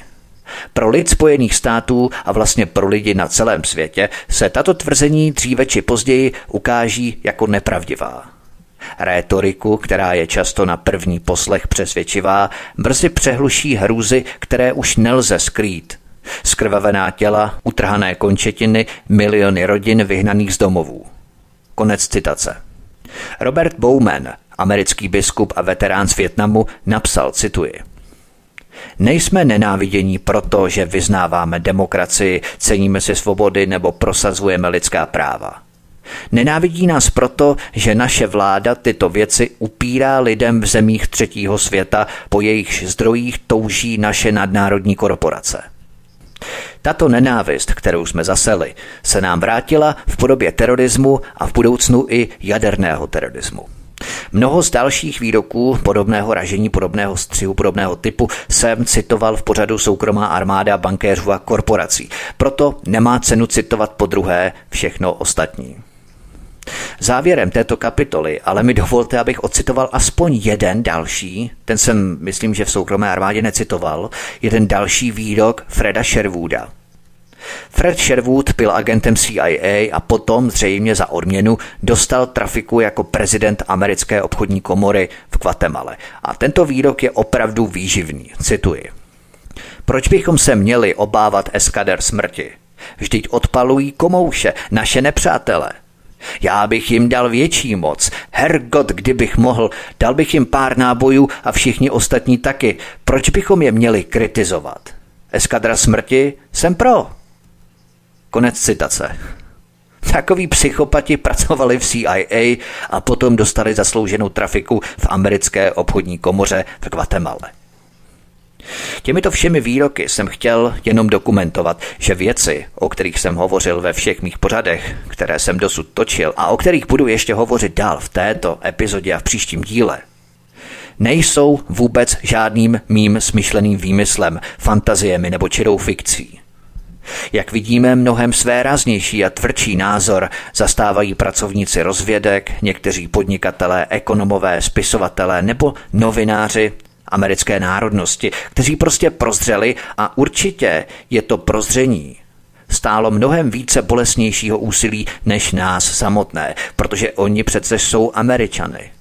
pro lid Spojených států a vlastně pro lidi na celém světě se tato tvrzení dříve či později ukáží jako nepravdivá. Rétoriku, která je často na první poslech přesvědčivá, brzy přehluší hrůzy, které už nelze skrýt. Skrvavená těla, utrhané končetiny, miliony rodin vyhnaných z domovů. Konec citace. Robert Bowman, americký biskup a veterán z Větnamu, napsal, cituji, Nejsme nenávidění proto, že vyznáváme demokracii, ceníme si svobody nebo prosazujeme lidská práva. Nenávidí nás proto, že naše vláda tyto věci upírá lidem v zemích třetího světa, po jejichž zdrojích touží naše nadnárodní korporace. Tato nenávist, kterou jsme zaseli, se nám vrátila v podobě terorismu a v budoucnu i jaderného terorismu. Mnoho z dalších výroků podobného ražení, podobného střihu, podobného typu jsem citoval v pořadu Soukromá armáda bankéřů a korporací. Proto nemá cenu citovat po druhé všechno ostatní. Závěrem této kapitoly ale mi dovolte, abych ocitoval aspoň jeden další, ten jsem myslím, že v soukromé armádě necitoval, jeden další výrok Freda Sherwooda. Fred Sherwood byl agentem CIA a potom zřejmě za odměnu dostal trafiku jako prezident americké obchodní komory v Guatemala. A tento výrok je opravdu výživný. Cituji. Proč bychom se měli obávat eskader smrti? Vždyť odpalují komouše, naše nepřátelé. Já bych jim dal větší moc. Hergot, kdybych mohl, dal bych jim pár nábojů a všichni ostatní taky. Proč bychom je měli kritizovat? Eskadra smrti? Jsem pro. Konec citace. Takoví psychopati pracovali v CIA a potom dostali zaslouženou trafiku v americké obchodní komoře v Guatemala. Těmito všemi výroky jsem chtěl jenom dokumentovat, že věci, o kterých jsem hovořil ve všech mých pořadech, které jsem dosud točil a o kterých budu ještě hovořit dál v této epizodě a v příštím díle, nejsou vůbec žádným mým smyšleným výmyslem, fantaziemi nebo čirou fikcí. Jak vidíme, mnohem svéráznější a tvrdší názor zastávají pracovníci rozvědek, někteří podnikatelé, ekonomové, spisovatelé nebo novináři americké národnosti, kteří prostě prozřeli a určitě je to prozření stálo mnohem více bolesnějšího úsilí než nás samotné, protože oni přece jsou američany.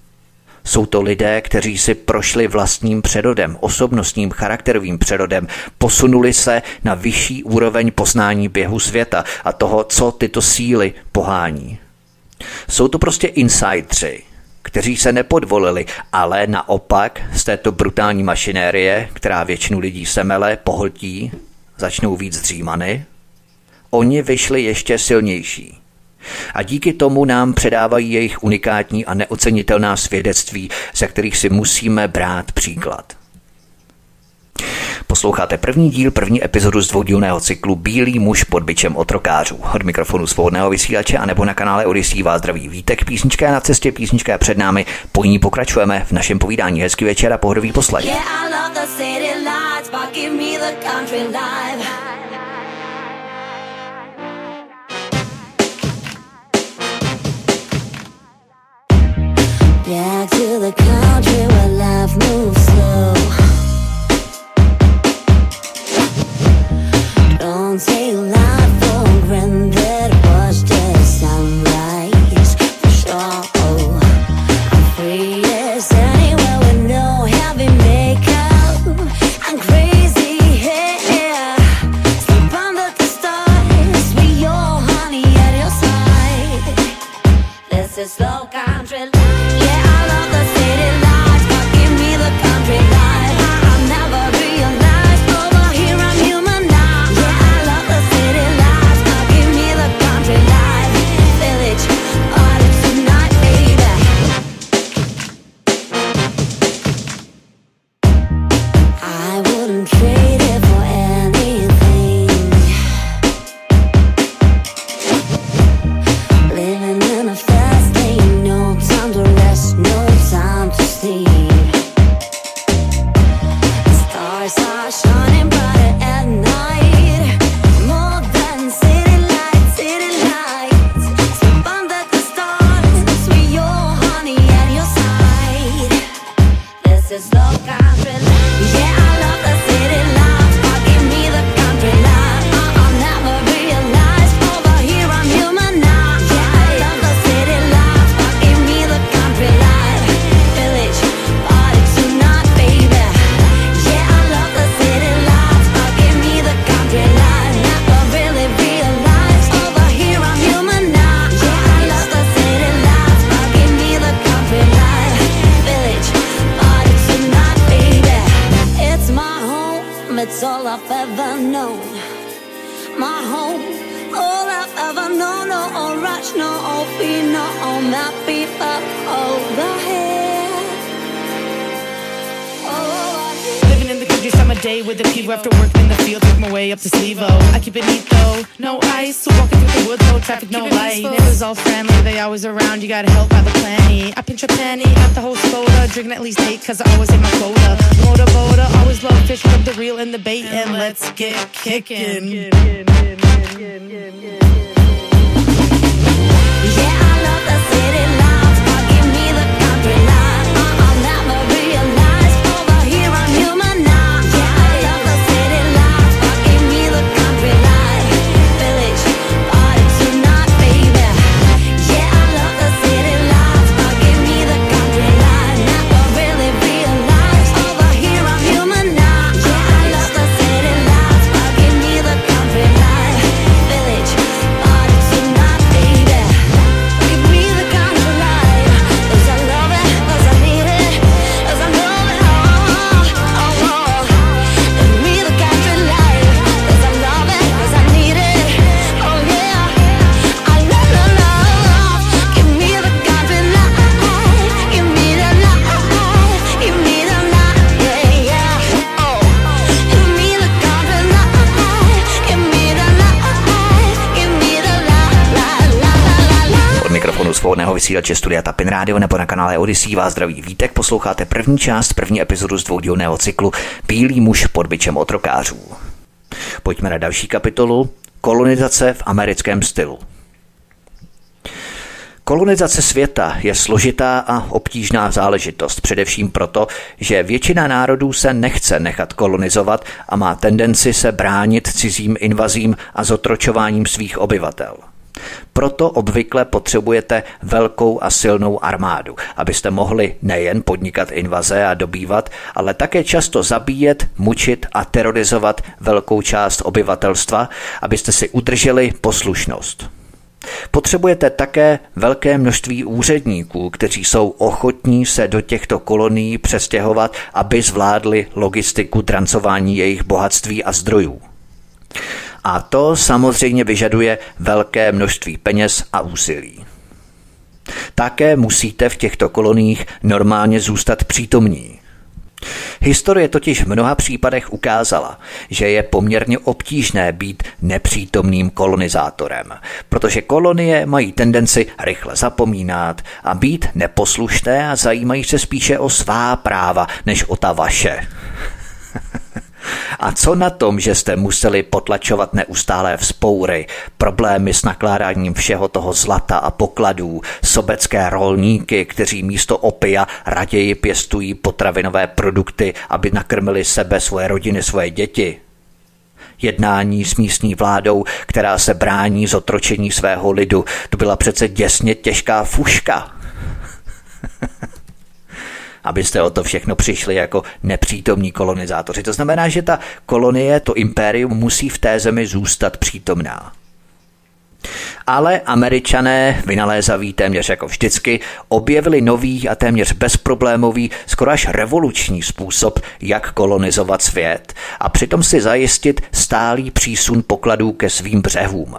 Jsou to lidé, kteří si prošli vlastním přerodem, osobnostním charakterovým přerodem, posunuli se na vyšší úroveň poznání běhu světa a toho, co tyto síly pohání. Jsou to prostě insidři, kteří se nepodvolili, ale naopak z této brutální mašinérie, která většinu lidí semele, pohltí, začnou víc dřímany, oni vyšli ještě silnější. A díky tomu nám předávají jejich unikátní a neocenitelná svědectví, ze kterých si musíme brát příklad. Posloucháte první díl, první epizodu z dvoudílného cyklu Bílý muž pod byčem otrokářů. Od mikrofonu svobodného vysílače a nebo na kanále Odisí vás zdraví vítek. Písnička je na cestě, písnička je před námi. Po ní pokračujeme v našem povídání. Hezký večer a pohodový poslech. Yeah, Back to the country where life moves slow. Don't take life for granted. Watch the sunrise for sure. I'm free as anywhere with no heavy makeup. I'm crazy here. Sleep under the stars with your honey at your side. This is slow vysílače Studia Tapin Radio nebo na kanále Odyssey vás zdraví Vítek. Posloucháte první část, první epizodu z dvoudílného cyklu Bílý muž pod byčem otrokářů. Pojďme na další kapitolu. Kolonizace v americkém stylu. Kolonizace světa je složitá a obtížná záležitost, především proto, že většina národů se nechce nechat kolonizovat a má tendenci se bránit cizím invazím a zotročováním svých obyvatel. Proto obvykle potřebujete velkou a silnou armádu, abyste mohli nejen podnikat invaze a dobývat, ale také často zabíjet, mučit a terorizovat velkou část obyvatelstva, abyste si udrželi poslušnost. Potřebujete také velké množství úředníků, kteří jsou ochotní se do těchto kolonií přestěhovat, aby zvládli logistiku drancování jejich bohatství a zdrojů. A to samozřejmě vyžaduje velké množství peněz a úsilí. Také musíte v těchto koloniích normálně zůstat přítomní. Historie totiž v mnoha případech ukázala, že je poměrně obtížné být nepřítomným kolonizátorem, protože kolonie mají tendenci rychle zapomínat a být neposlušné a zajímají se spíše o svá práva, než o ta vaše. [laughs] A co na tom, že jste museli potlačovat neustálé vzpoury, problémy s nakládáním všeho toho zlata a pokladů, sobecké rolníky, kteří místo opia raději pěstují potravinové produkty, aby nakrmili sebe, svoje rodiny, svoje děti? Jednání s místní vládou, která se brání zotročení svého lidu, to byla přece děsně těžká fuška [laughs] abyste o to všechno přišli jako nepřítomní kolonizátoři. To znamená, že ta kolonie, to impérium musí v té zemi zůstat přítomná. Ale američané, vynalézaví téměř jako vždycky, objevili nový a téměř bezproblémový, skoro až revoluční způsob, jak kolonizovat svět a přitom si zajistit stálý přísun pokladů ke svým břehům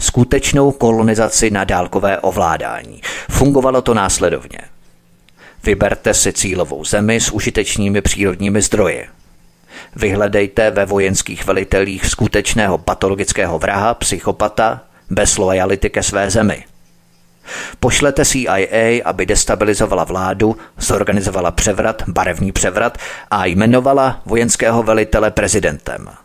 skutečnou kolonizaci na dálkové ovládání. Fungovalo to následovně. Vyberte si cílovou zemi s užitečnými přírodními zdroji. Vyhledejte ve vojenských velitelích skutečného patologického vraha, psychopata, bez lojality ke své zemi. Pošlete CIA, aby destabilizovala vládu, zorganizovala převrat, barevný převrat a jmenovala vojenského velitele prezidentem.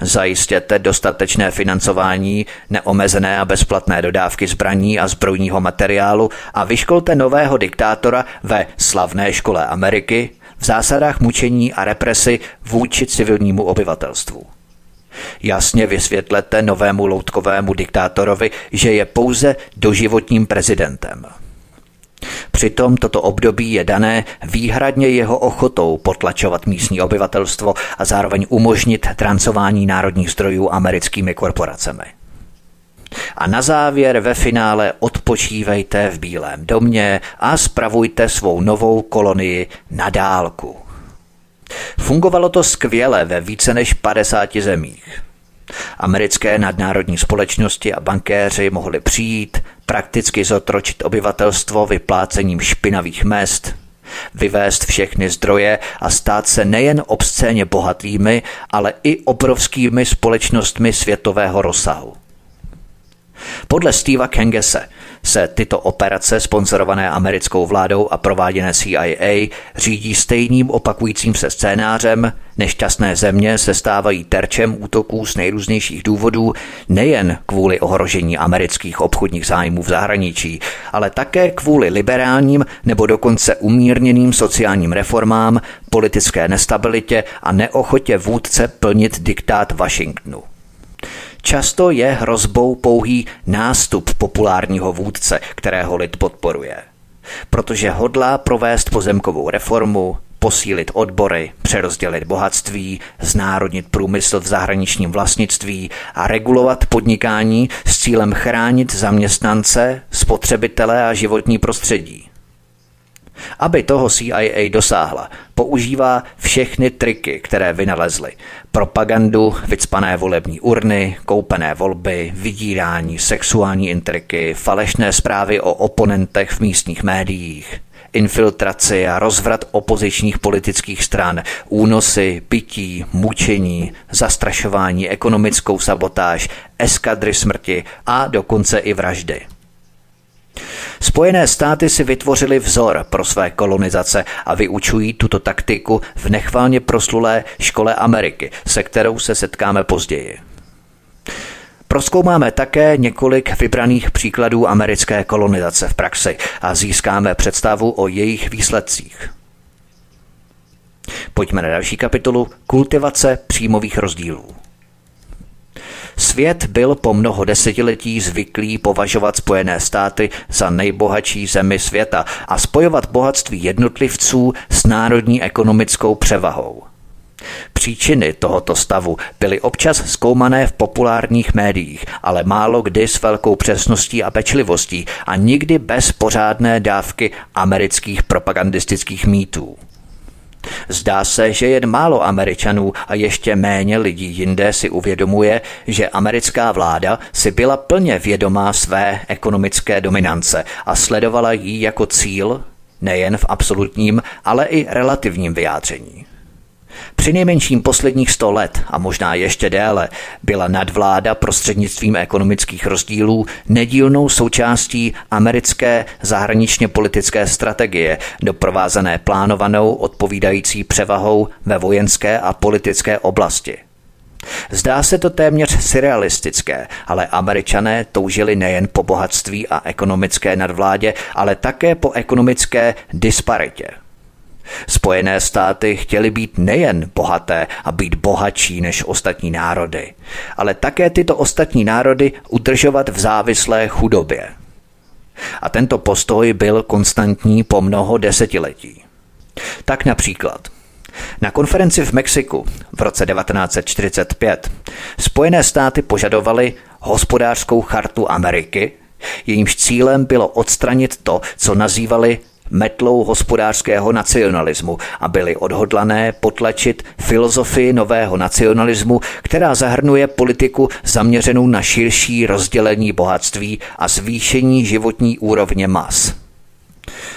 Zajistěte dostatečné financování, neomezené a bezplatné dodávky zbraní a zbrojního materiálu a vyškolte nového diktátora ve slavné škole Ameriky v zásadách mučení a represi vůči civilnímu obyvatelstvu. Jasně vysvětlete novému loutkovému diktátorovi, že je pouze doživotním prezidentem. Přitom toto období je dané výhradně jeho ochotou potlačovat místní obyvatelstvo a zároveň umožnit trancování národních zdrojů americkými korporacemi. A na závěr ve finále odpočívejte v Bílém domě a spravujte svou novou kolonii na dálku. Fungovalo to skvěle ve více než 50 zemích. Americké nadnárodní společnosti a bankéři mohli přijít, prakticky zotročit obyvatelstvo vyplácením špinavých mest, vyvést všechny zdroje a stát se nejen obscéně bohatými, ale i obrovskými společnostmi světového rozsahu. Podle Steva Kengese se tyto operace sponzorované americkou vládou a prováděné CIA řídí stejným opakujícím se scénářem, nešťastné země se stávají terčem útoků z nejrůznějších důvodů nejen kvůli ohrožení amerických obchodních zájmů v zahraničí, ale také kvůli liberálním nebo dokonce umírněným sociálním reformám, politické nestabilitě a neochotě vůdce plnit diktát Washingtonu. Často je hrozbou pouhý nástup populárního vůdce, kterého lid podporuje. Protože hodlá provést pozemkovou reformu, posílit odbory, přerozdělit bohatství, znárodnit průmysl v zahraničním vlastnictví a regulovat podnikání s cílem chránit zaměstnance, spotřebitele a životní prostředí. Aby toho CIA dosáhla, používá všechny triky, které vynalezly. Propagandu, vycpané volební urny, koupené volby, vydírání, sexuální intriky, falešné zprávy o oponentech v místních médiích, infiltraci a rozvrat opozičních politických stran, únosy, pití, mučení, zastrašování, ekonomickou sabotáž, eskadry smrti a dokonce i vraždy. Spojené státy si vytvořili vzor pro své kolonizace a vyučují tuto taktiku v nechválně proslulé škole Ameriky, se kterou se setkáme později. Proskoumáme také několik vybraných příkladů americké kolonizace v praxi a získáme představu o jejich výsledcích. Pojďme na další kapitolu Kultivace příjmových rozdílů. Svět byl po mnoho desetiletí zvyklý považovat Spojené státy za nejbohatší zemi světa a spojovat bohatství jednotlivců s národní ekonomickou převahou. Příčiny tohoto stavu byly občas zkoumané v populárních médiích, ale málo kdy s velkou přesností a pečlivostí a nikdy bez pořádné dávky amerických propagandistických mýtů. Zdá se, že jen málo Američanů a ještě méně lidí jinde si uvědomuje, že americká vláda si byla plně vědomá své ekonomické dominance a sledovala ji jako cíl nejen v absolutním, ale i relativním vyjádření. Při nejmenším posledních sto let a možná ještě déle byla nadvláda prostřednictvím ekonomických rozdílů nedílnou součástí americké zahraničně politické strategie, doprovázené plánovanou odpovídající převahou ve vojenské a politické oblasti. Zdá se to téměř surrealistické, ale američané toužili nejen po bohatství a ekonomické nadvládě, ale také po ekonomické disparitě. Spojené státy chtěly být nejen bohaté a být bohatší než ostatní národy, ale také tyto ostatní národy udržovat v závislé chudobě. A tento postoj byl konstantní po mnoho desetiletí. Tak například na konferenci v Mexiku v roce 1945 Spojené státy požadovaly hospodářskou chartu Ameriky, jejímž cílem bylo odstranit to, co nazývali metlou hospodářského nacionalismu a byly odhodlané potlačit filozofii nového nacionalismu, která zahrnuje politiku zaměřenou na širší rozdělení bohatství a zvýšení životní úrovně mas.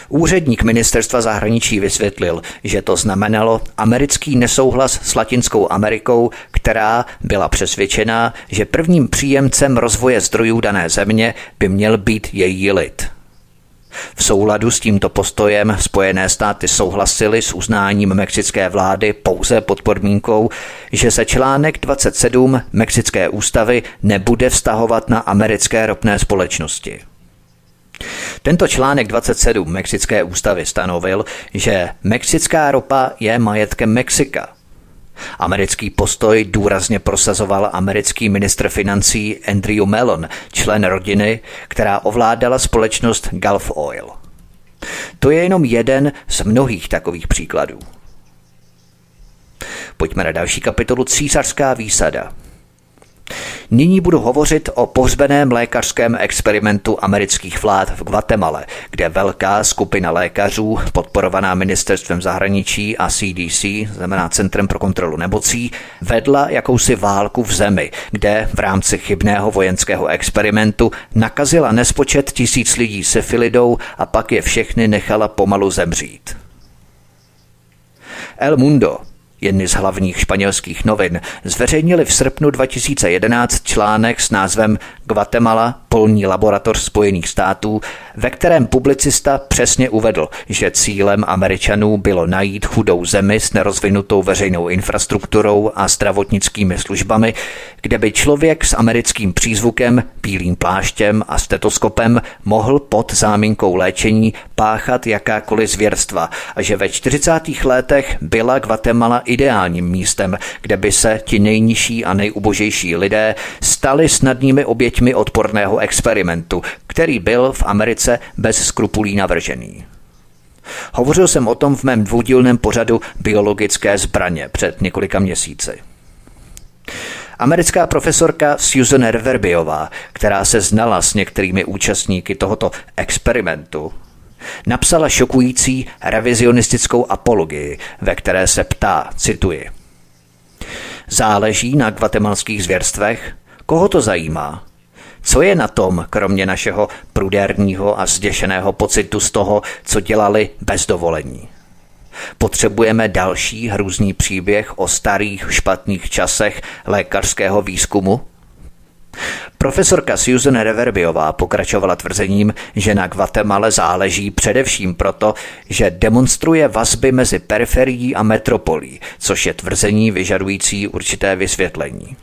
Úředník ministerstva zahraničí vysvětlil, že to znamenalo americký nesouhlas s Latinskou Amerikou, která byla přesvědčená, že prvním příjemcem rozvoje zdrojů dané země by měl být její lid. V souladu s tímto postojem Spojené státy souhlasily s uznáním mexické vlády pouze pod podmínkou, že se článek 27 Mexické ústavy nebude vztahovat na americké ropné společnosti. Tento článek 27 Mexické ústavy stanovil, že mexická ropa je majetkem Mexika – Americký postoj důrazně prosazoval americký ministr financí Andrew Mellon, člen rodiny, která ovládala společnost Gulf Oil. To je jenom jeden z mnohých takových příkladů. Pojďme na další kapitolu Císařská výsada. Nyní budu hovořit o pohřbeném lékařském experimentu amerických vlád v Guatemala, kde velká skupina lékařů, podporovaná ministerstvem zahraničí a CDC, znamená Centrem pro kontrolu nemocí, vedla jakousi válku v zemi, kde v rámci chybného vojenského experimentu nakazila nespočet tisíc lidí syfilidou a pak je všechny nechala pomalu zemřít. El Mundo, Jedny z hlavních španělských novin zveřejnili v srpnu 2011 článek s názvem Guatemala, polní laboratoř Spojených států, ve kterém publicista přesně uvedl, že cílem Američanů bylo najít chudou zemi s nerozvinutou veřejnou infrastrukturou a zdravotnickými službami, kde by člověk s americkým přízvukem, bílým pláštěm a stetoskopem mohl pod záminkou léčení páchat jakákoliv zvěrstva a že ve 40. letech byla Guatemala ideálním místem, kde by se ti nejnižší a nejubožejší lidé stali snadnými oběťmi odporného experimentu, který byl v Americe bez skrupulí navržený. Hovořil jsem o tom v mém dvoudílném pořadu Biologické zbraně před několika měsíci. Americká profesorka Susan Reverbiová, která se znala s některými účastníky tohoto experimentu, napsala šokující revizionistickou apologii, ve které se ptá, cituji. Záleží na guatemalských zvěrstvech? Koho to zajímá? Co je na tom, kromě našeho prudérního a zděšeného pocitu z toho, co dělali bez dovolení? Potřebujeme další hrůzný příběh o starých špatných časech lékařského výzkumu? Profesorka Susan Reverbiová pokračovala tvrzením, že na Guatemala záleží především proto, že demonstruje vazby mezi periferií a metropolí, což je tvrzení vyžadující určité vysvětlení.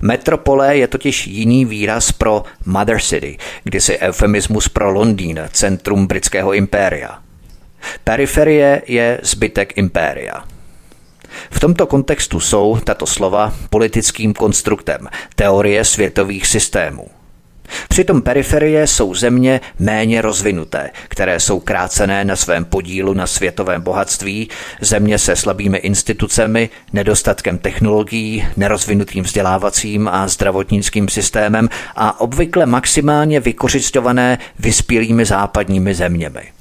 Metropole je totiž jiný výraz pro Mother City, kdysi eufemismus pro Londýn, centrum britského impéria. Periferie je zbytek impéria. V tomto kontextu jsou tato slova politickým konstruktem teorie světových systémů. Přitom periferie jsou země méně rozvinuté, které jsou krácené na svém podílu na světovém bohatství, země se slabými institucemi, nedostatkem technologií, nerozvinutým vzdělávacím a zdravotnickým systémem a obvykle maximálně vykořišťované vyspělými západními zeměmi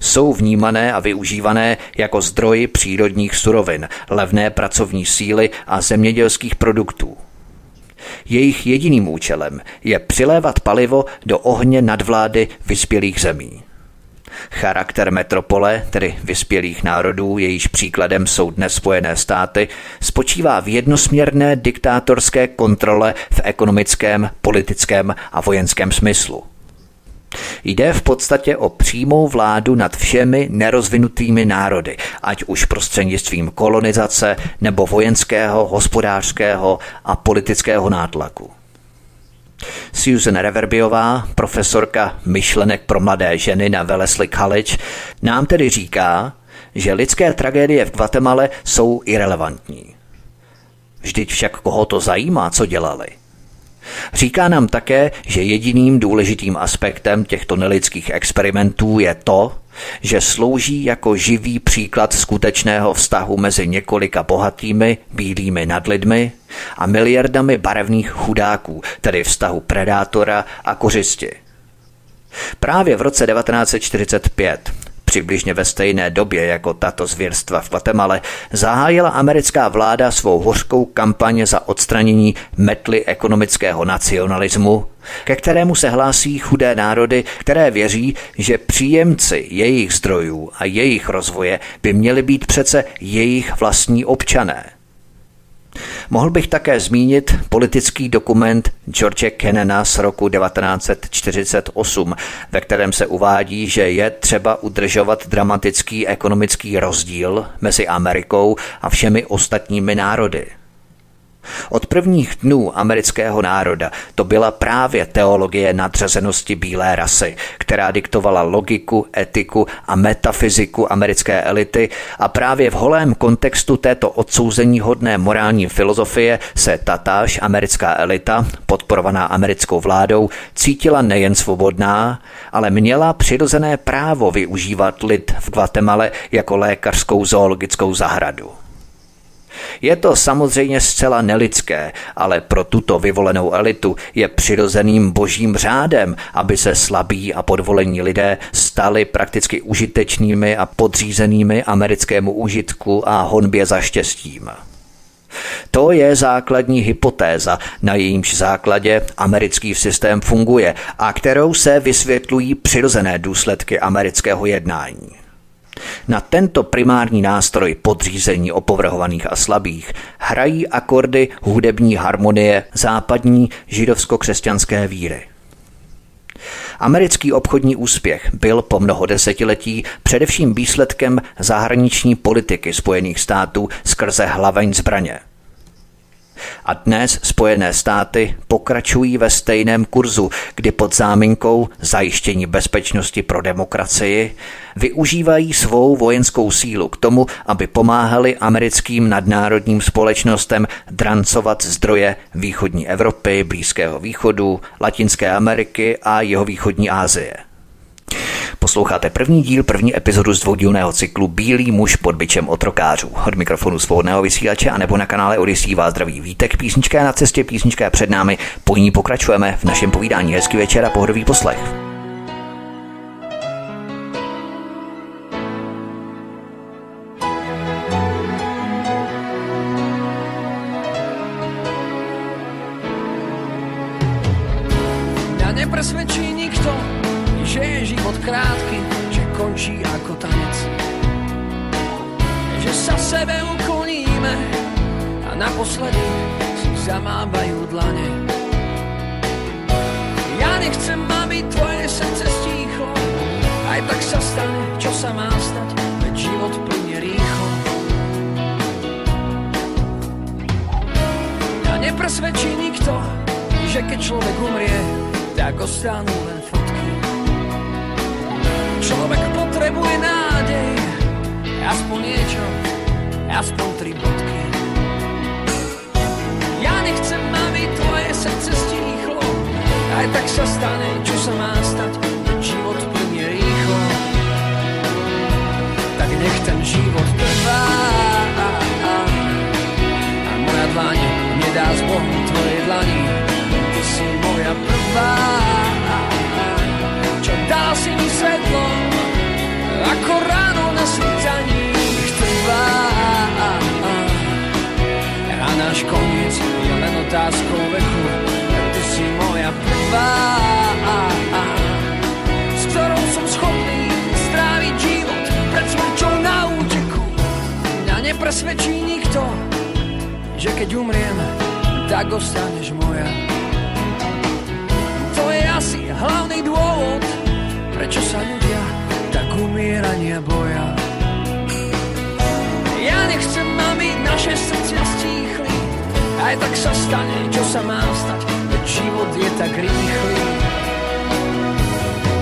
jsou vnímané a využívané jako zdroj přírodních surovin, levné pracovní síly a zemědělských produktů. Jejich jediným účelem je přilévat palivo do ohně nadvlády vyspělých zemí. Charakter metropole, tedy vyspělých národů, jejíž příkladem jsou dnes Spojené státy, spočívá v jednosměrné diktátorské kontrole v ekonomickém, politickém a vojenském smyslu – Jde v podstatě o přímou vládu nad všemi nerozvinutými národy, ať už prostřednictvím kolonizace nebo vojenského, hospodářského a politického nátlaku. Susan Reverbiová, profesorka myšlenek pro mladé ženy na Wellesley College, nám tedy říká, že lidské tragédie v Guatemala jsou irrelevantní. Vždyť však koho to zajímá, co dělali – Říká nám také, že jediným důležitým aspektem těchto nelidských experimentů je to, že slouží jako živý příklad skutečného vztahu mezi několika bohatými bílými nadlidmi a miliardami barevných chudáků, tedy vztahu predátora a kořisti. Právě v roce 1945 Přibližně ve stejné době jako tato zvěrstva v Guatemala zahájila americká vláda svou hořkou kampaň za odstranění metly ekonomického nacionalismu, ke kterému se hlásí chudé národy, které věří, že příjemci jejich zdrojů a jejich rozvoje by měli být přece jejich vlastní občané – Mohl bych také zmínit politický dokument George Kennena z roku 1948, ve kterém se uvádí, že je třeba udržovat dramatický ekonomický rozdíl mezi Amerikou a všemi ostatními národy. Od prvních dnů amerického národa to byla právě teologie nadřazenosti bílé rasy, která diktovala logiku, etiku a metafyziku americké elity a právě v holém kontextu této odsouzení hodné morální filozofie se tatáž americká elita, podporovaná americkou vládou, cítila nejen svobodná, ale měla přirozené právo využívat lid v Guatemala jako lékařskou zoologickou zahradu. Je to samozřejmě zcela nelidské, ale pro tuto vyvolenou elitu je přirozeným božím řádem, aby se slabí a podvolení lidé stali prakticky užitečnými a podřízenými americkému užitku a honbě za štěstím. To je základní hypotéza, na jejímž základě americký systém funguje a kterou se vysvětlují přirozené důsledky amerického jednání. Na tento primární nástroj podřízení opovrhovaných a slabých hrají akordy hudební harmonie západní židovsko-křesťanské víry. Americký obchodní úspěch byl po mnoho desetiletí především výsledkem zahraniční politiky Spojených států skrze hlaveň zbraně – a dnes Spojené státy pokračují ve stejném kurzu, kdy pod záminkou zajištění bezpečnosti pro demokracii využívají svou vojenskou sílu k tomu, aby pomáhali americkým nadnárodním společnostem drancovat zdroje východní Evropy, Blízkého východu, Latinské Ameriky a jeho východní Asie. Posloucháte první díl, první epizodu z dvoudílného cyklu Bílý muž pod byčem otrokářů. Od mikrofonu svobodného vysílače a nebo na kanále Odisí vás zdraví vítek. Písnička je na cestě, písnička je před námi. Po ní pokračujeme v našem povídání. Hezký večer a pohodový poslech. Sa má stať, veď život plynie rýchlo. Mňa nepresvedčí nikto, že keď človek umrie, tak ostanú len fotky. Človek potrebuje nádej, aspoň niečo, aspoň tri bodky. Ja nechcem, aby tvoje srdce stíchlo, aj tak sa stane, čo sa má stať, život život trvá a moja dlaň nedá s Bohom tvojej dlani. Ty si moja prvá, čo dala si mi svetlo, ako ráno na svítaní trvá. A náš koniec je len otázkou veku, ty si moja prvá, s nepresvedčí nikto, že keď umriem, tak ostaneš moja. To je asi hlavný dôvod, prečo sa ľudia tak umierania boja. Ja nechcem, aby naše srdcia stíchli, aj tak sa stane, čo sa má stať, veď život je tak rýchly.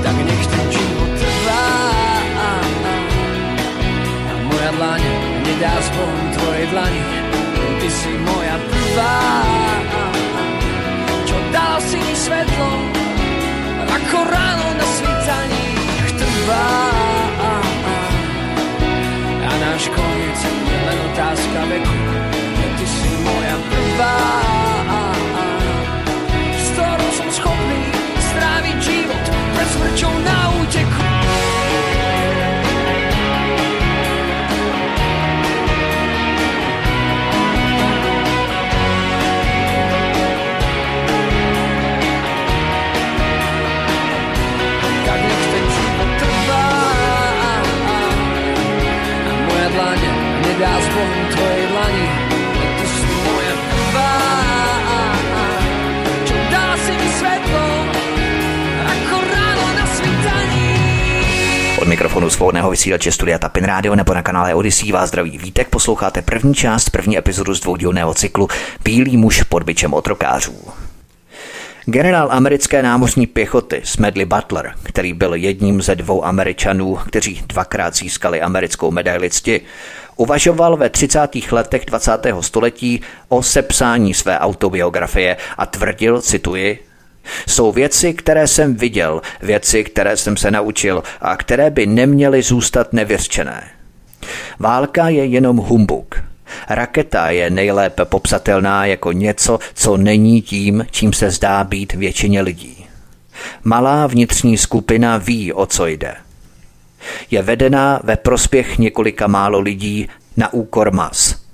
Tak nech ten život trvá a moja dlaň nedá s Bohom tvojej dlani. Ty si moja prvá, čo dala si mi svetlo, ako ráno na svítaní trvá. A náš koniec je len otázka veku, ty si moja prvá, s som schopný stráviť život pred smrťou na úteku. S Bohom tvojej dlani, ty si moja prvá. Čo dala si mi svetlo, ako ráno na svítaní. Od mikrofonu svobodného vysílače Studia Tapin Radio nebo na kanále Odisí vás zdraví vítek. Posloucháte první část, první epizodu z dvoudílného cyklu Bílý muž pod byčem otrokářů. Generál americké námořní pěchoty Smedley Butler, který byl jedním ze dvou Američanů, kteří dvakrát získali americkou medaili cti, uvažoval ve 30. letech 20. století o sepsání své autobiografie a tvrdil, cituji, jsou věci, které jsem viděl, věci, které jsem se naučil a které by neměly zůstat nevyřčené. Válka je jenom humbuk. Raketa je nejlépe popsatelná jako něco, co není tím, čím se zdá být většině lidí. Malá vnitřní skupina ví, o co jde. Je vedená ve prospěch několika málo lidí na úkor mas.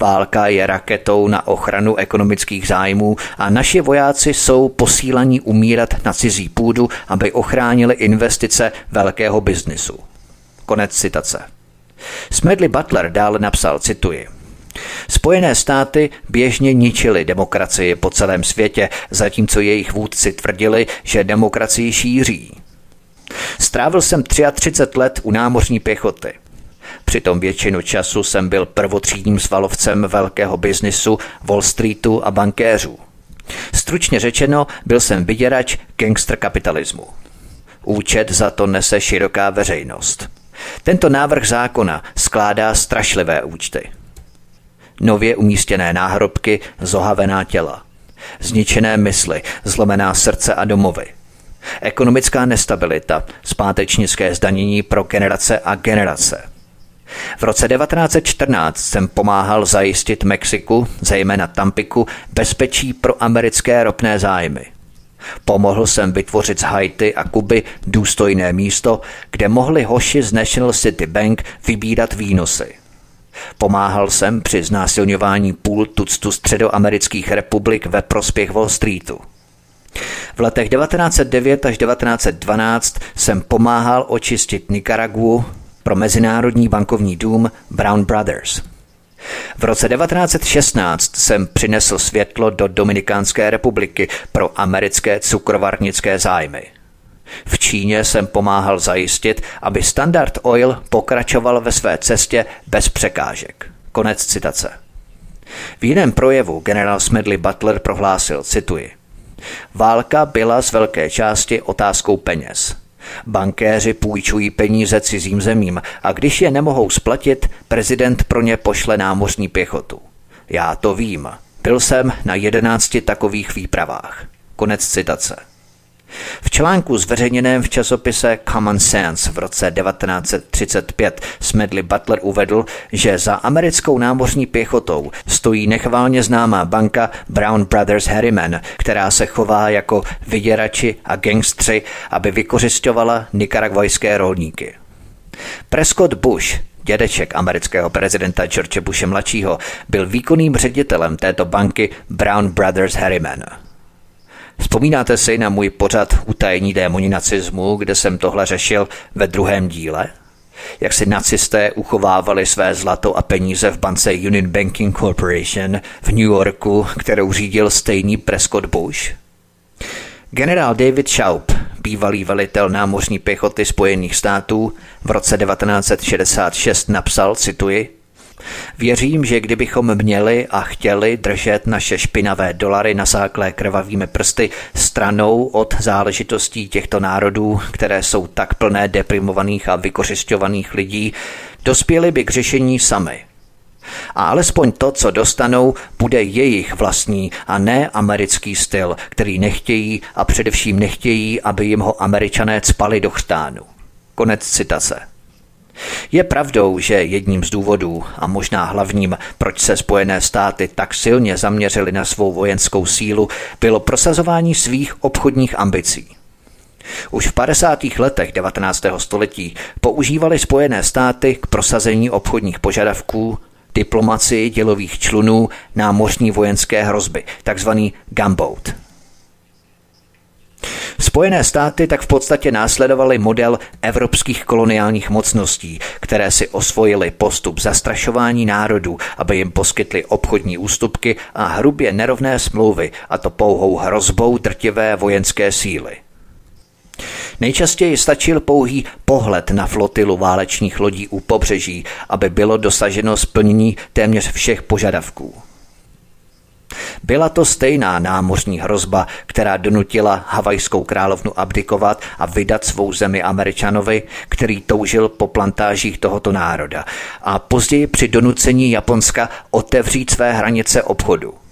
Válka je raketou na ochranu ekonomických zájmů a naši vojáci jsou posílaní umírat na cizí půdu, aby ochránili investice velkého biznisu. Konec citace. Smedley Butler dále napsal, cituji, Spojené státy běžně ničily demokracii po celém světě, zatímco jejich vůdci tvrdili, že demokracii šíří. Strávil jsem 33 let u námořní pěchoty. Přitom většinu času jsem byl prvotřídním svalovcem velkého biznisu, Wall Streetu a bankéřů. Stručně řečeno, byl jsem vyděrač gangster kapitalismu. Účet za to nese široká veřejnost. Tento návrh zákona skládá strašlivé účty. Nově umístěné náhrobky, zohavená těla. Zničené mysli, zlomená srdce a domovy. Ekonomická nestabilita, zpátečnické zdanění pro generace a generace. V roce 1914 jsem pomáhal zajistit Mexiku, zejména Tampiku, bezpečí pro americké ropné zájmy. Pomohl jsem vytvořit z Haiti a Kuby důstojné místo, kde mohli hoši z National City Bank vybírat výnosy. Pomáhal jsem při znásilňování půl tuctu středoamerických republik ve prospěch Wall Streetu. V letech 1909 až 1912 jsem pomáhal očistit Nikaragu pro Mezinárodní bankovní dům Brown Brothers. V roce 1916 jsem přinesl světlo do Dominikánské republiky pro americké cukrovarnické zájmy. V Číně jsem pomáhal zajistit, aby Standard Oil pokračoval ve své cestě bez překážek. Konec citace. V jiném projevu generál Smedley Butler prohlásil, cituji, Válka byla z velké části otázkou peněz. Bankéři půjčují peníze cizím zemím a když je nemohou splatit, prezident pro ně pošle námořní pěchotu. Já to vím. Byl jsem na jedenácti takových výpravách. Konec citace. V článku zveřejněném v časopise Common Sense v roce 1935 Smedley Butler uvedl, že za americkou námořní pěchotou stojí nechválně známá banka Brown Brothers Harriman, která se chová jako vyděrači a gangstři, aby vykořišťovala nikaragvajské rolníky. Prescott Bush, dědeček amerického prezidenta George Bushe mladšího, byl výkonným ředitelem této banky Brown Brothers Harriman. Vzpomínáte si na můj pořad utajení démoni nacismu, kde jsem tohle řešil ve druhém díle? Jak si nacisté uchovávali své zlato a peníze v bance Union Banking Corporation v New Yorku, kterou řídil stejný Prescott Bush? Generál David Shaup, bývalý velitel námořní pěchoty Spojených států, v roce 1966 napsal, cituji, Věřím, že kdybychom měli a chtěli držet naše špinavé dolary nasáklé krvavými prsty stranou od záležitostí těchto národů, které jsou tak plné deprimovaných a vykořišťovaných lidí, dospěli by k řešení sami. A alespoň to, co dostanou, bude jejich vlastní a ne americký styl, který nechtějí a především nechtějí, aby jim ho američané cpali do chřtánu. Konec citace. Je pravdou, že jedním z důvodů a možná hlavním, proč se Spojené státy tak silně zaměřily na svou vojenskou sílu, bylo prosazování svých obchodních ambicí. Už v 50. letech 19. století používaly Spojené státy k prosazení obchodních požadavků diplomacii dělových člunů námořní vojenské hrozby, takzvaný gunboat – Spojené státy tak v podstatě následovaly model evropských koloniálních mocností, které si osvojily postup zastrašování národů, aby jim poskytly obchodní ústupky a hrubě nerovné smlouvy, a to pouhou hrozbou drtivé vojenské síly. Nejčastěji stačil pouhý pohled na flotilu válečných lodí u pobřeží, aby bylo dosaženo splnění téměř všech požadavků. Byla to stejná námořní hrozba, která donutila havajskou královnu abdikovat a vydat svou zemi Američanovi, který toužil po plantážích tohoto národa a později při donucení Japonska otevřít své hranice obchodu.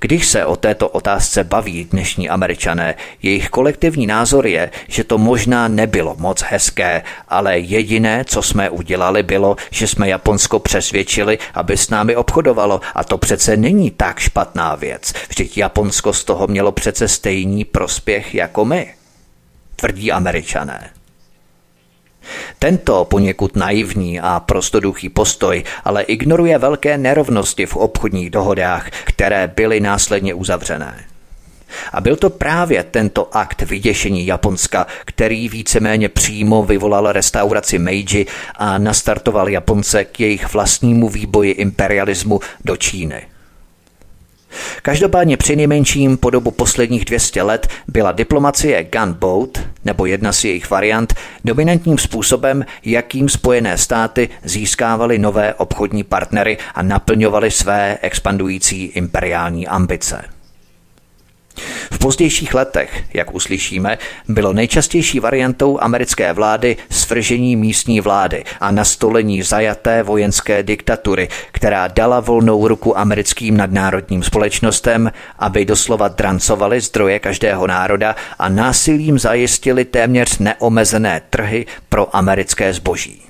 Když se o této otázce baví dnešní američané, jejich kolektivní názor je, že to možná nebylo moc hezké, ale jediné, co jsme udělali, bylo, že jsme Japonsko přesvědčili, aby s námi obchodovalo a to přece není tak špatná věc. Vždyť Japonsko z toho mělo přece stejný prospěch jako my, tvrdí američané. Tento poněkud naivní a prostoduchý postoj ale ignoruje velké nerovnosti v obchodních dohodách, které byly následně uzavřené. A byl to právě tento akt vyděšení Japonska, který víceméně přímo vyvolal restauraci Meiji a nastartoval Japonce k jejich vlastnímu výboji imperialismu do Číny. Každopádně při nejmenším po dobu posledních 200 let byla diplomacie gunboat, nebo jedna z jejich variant, dominantním způsobem, jakým Spojené státy získávaly nové obchodní partnery a naplňovaly své expandující imperiální ambice. V pozdějších letech, jak uslyšíme, bylo nejčastější variantou americké vlády svržení místní vlády a nastolení zajaté vojenské diktatury, která dala volnou ruku americkým nadnárodním společnostem, aby doslova drancovali zdroje každého národa a násilím zajistili téměř neomezené trhy pro americké zboží.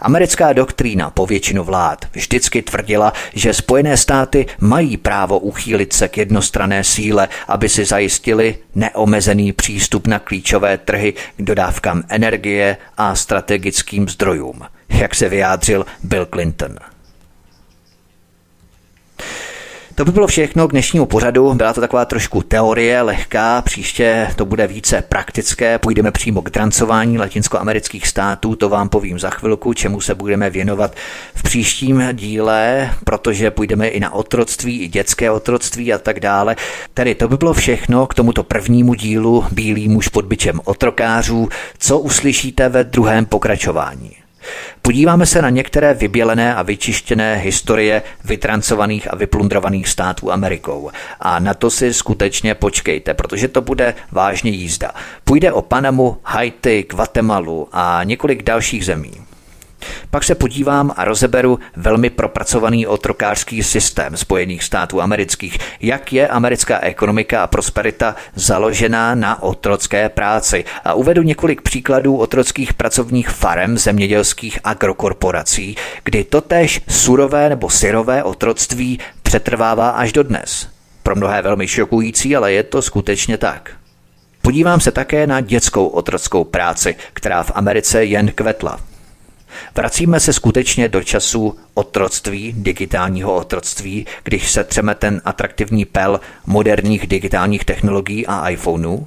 Americká doktrína po většinu vlád vždycky tvrdila, že Spojené státy mají právo uchýlit se k jednostrané síle, aby si zajistili neomezený přístup na klíčové trhy k dodávkám energie a strategickým zdrojům, jak se vyjádřil Bill Clinton. To by bylo všechno k dnešnímu pořadu. Byla to taková trošku teorie, lehká, příště to bude více praktické. Půjdeme přímo k drancování latinskoamerických států, to vám povím za chvilku, čemu se budeme věnovat v příštím díle, protože půjdeme i na otroctví, i dětské otroctví a tak dále. Tedy to by bylo všechno k tomuto prvnímu dílu Bílý muž pod byčem otrokářů, co uslyšíte ve druhém pokračování. Podíváme se na některé vybělené a vyčištěné historie vytrancovaných a vyplundrovaných států Amerikou. A na to si skutečně počkejte, protože to bude vážně jízda. Půjde o Panamu, Haiti, Guatemalu a několik dalších zemí. Pak se podívám a rozeberu velmi propracovaný otrokářský systém Spojených států amerických, jak je americká ekonomika a prosperita založená na otrocké práci a uvedu několik příkladů otrockých pracovních farem zemědělských agrokorporací, kdy totéž surové nebo syrové otroctví přetrvává až do dnes. Pro mnohé velmi šokující, ale je to skutečně tak. Podívám se také na dětskou otrockou práci, která v Americe jen kvetla. Vracíme se skutečně do času otroctví, digitálního otroctví, když se třeme ten atraktivní pel moderních digitálních technologií a iPhoneů?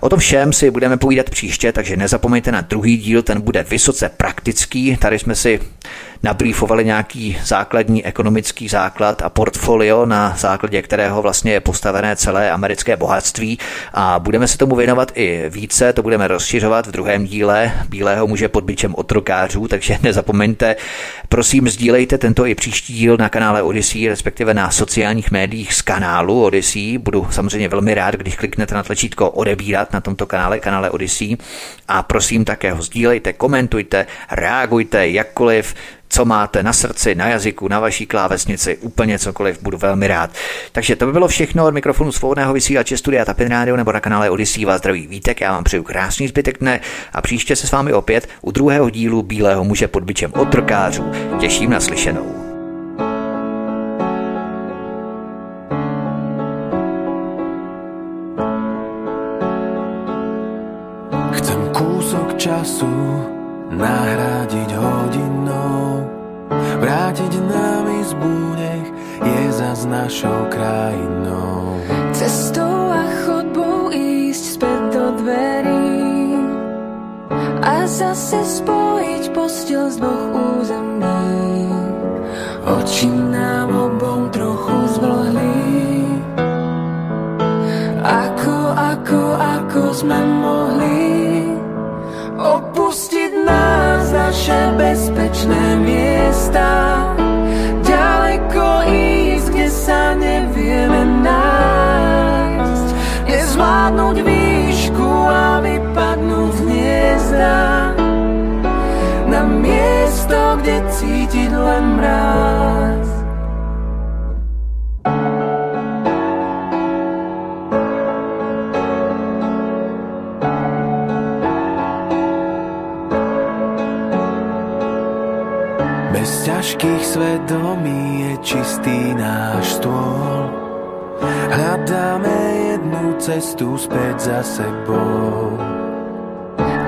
O tom všem si budeme povídat příště, takže nezapomeňte na druhý díl, ten bude vysoce praktický. Tady jsme si nabrýfovali nějaký základní ekonomický základ a portfolio, na základě kterého vlastně je postavené celé americké bohatství. A budeme se tomu věnovat i více, to budeme rozšiřovat v druhém díle. Bílého muže pod bičem otrokářů, takže [laughs] nezapomeňte, prosím sdílejte tento i příští díl na kanále Odyssey, respektive na sociálních médiích z kanálu Odyssey. Budu samozřejmě velmi rád, když kliknete na tlačítko odebírat na tomto kanále, kanále Odyssey. A prosím také ho sdílejte, komentujte, reagujte jakkoliv, co máte na srdci, na jazyku, na vaší klávesnici, úplně cokoliv, budu velmi rád. Takže to by bylo všechno od mikrofonu svobodného vysílače Studia Tapin Radio nebo na kanále Odyssey vás zdraví vítek, já vám přeju krásný zbytek dne a příště se s vámi opět u druhého dílu Bílého muže pod bičem otrokářů. Těším na slyšenou. Chcem kúsok času nahradiť hodinou, vrátiť nám izbu, nech je za našou krajinou. Cestou a chodbou ísť späť do dverí a zase spojiť postel z dvoch území. Oči nám obom trochu zvlhli. Ako, ako, ako sme mohli opustiť nás naše bezpečné miesta. Ďaleko ísť, kde sa nevieme nájsť. Nezvládnuť výšku a vypadnúť z hniezda. Na miesto, kde cítiť len mráz. Bez ťažkých svedomí je čistý náš stôl. Hľadáme jednu cestu späť za sebou.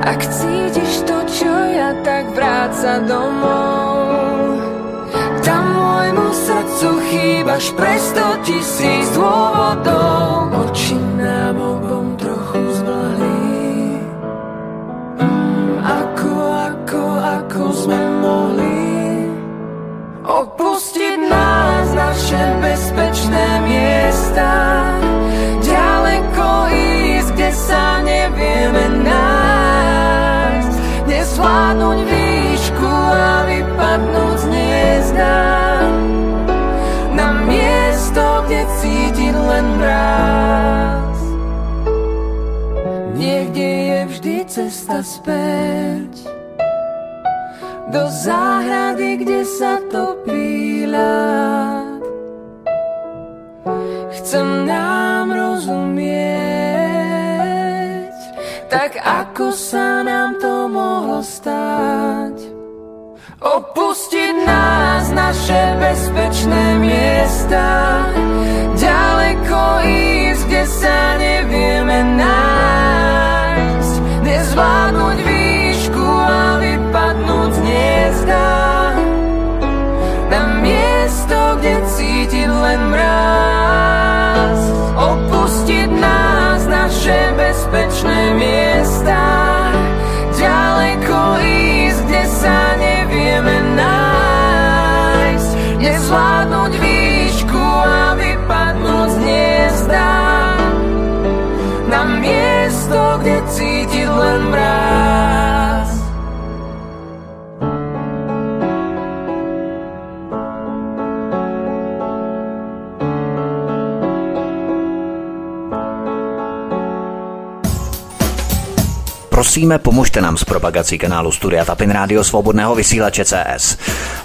Ak cítiš to, čo ja, tak vráť sa domov. Tam môjmu srdcu chýbaš pre sto tisíc dôvodov. Oči nám obom späť do záhrady, kde sa topí ľad. Chcem nám rozumieť, tak ako sa nám to mohlo stať. Opustiť nás naše bezpečné miesta, ďaleko ísť, kde sa nevieme nájsť, nezvládnuť výšku a vypadnúť z hniezda. Na miesto, kde cítiť len mráz. Opustiť nás naše bezpečné miesta. Ďaleko ísť, kde sa nevieme len mráz. Prosíme, pomožte nám s propagací kanálu Studia Tapin Rádio Svobodného vysílače CS.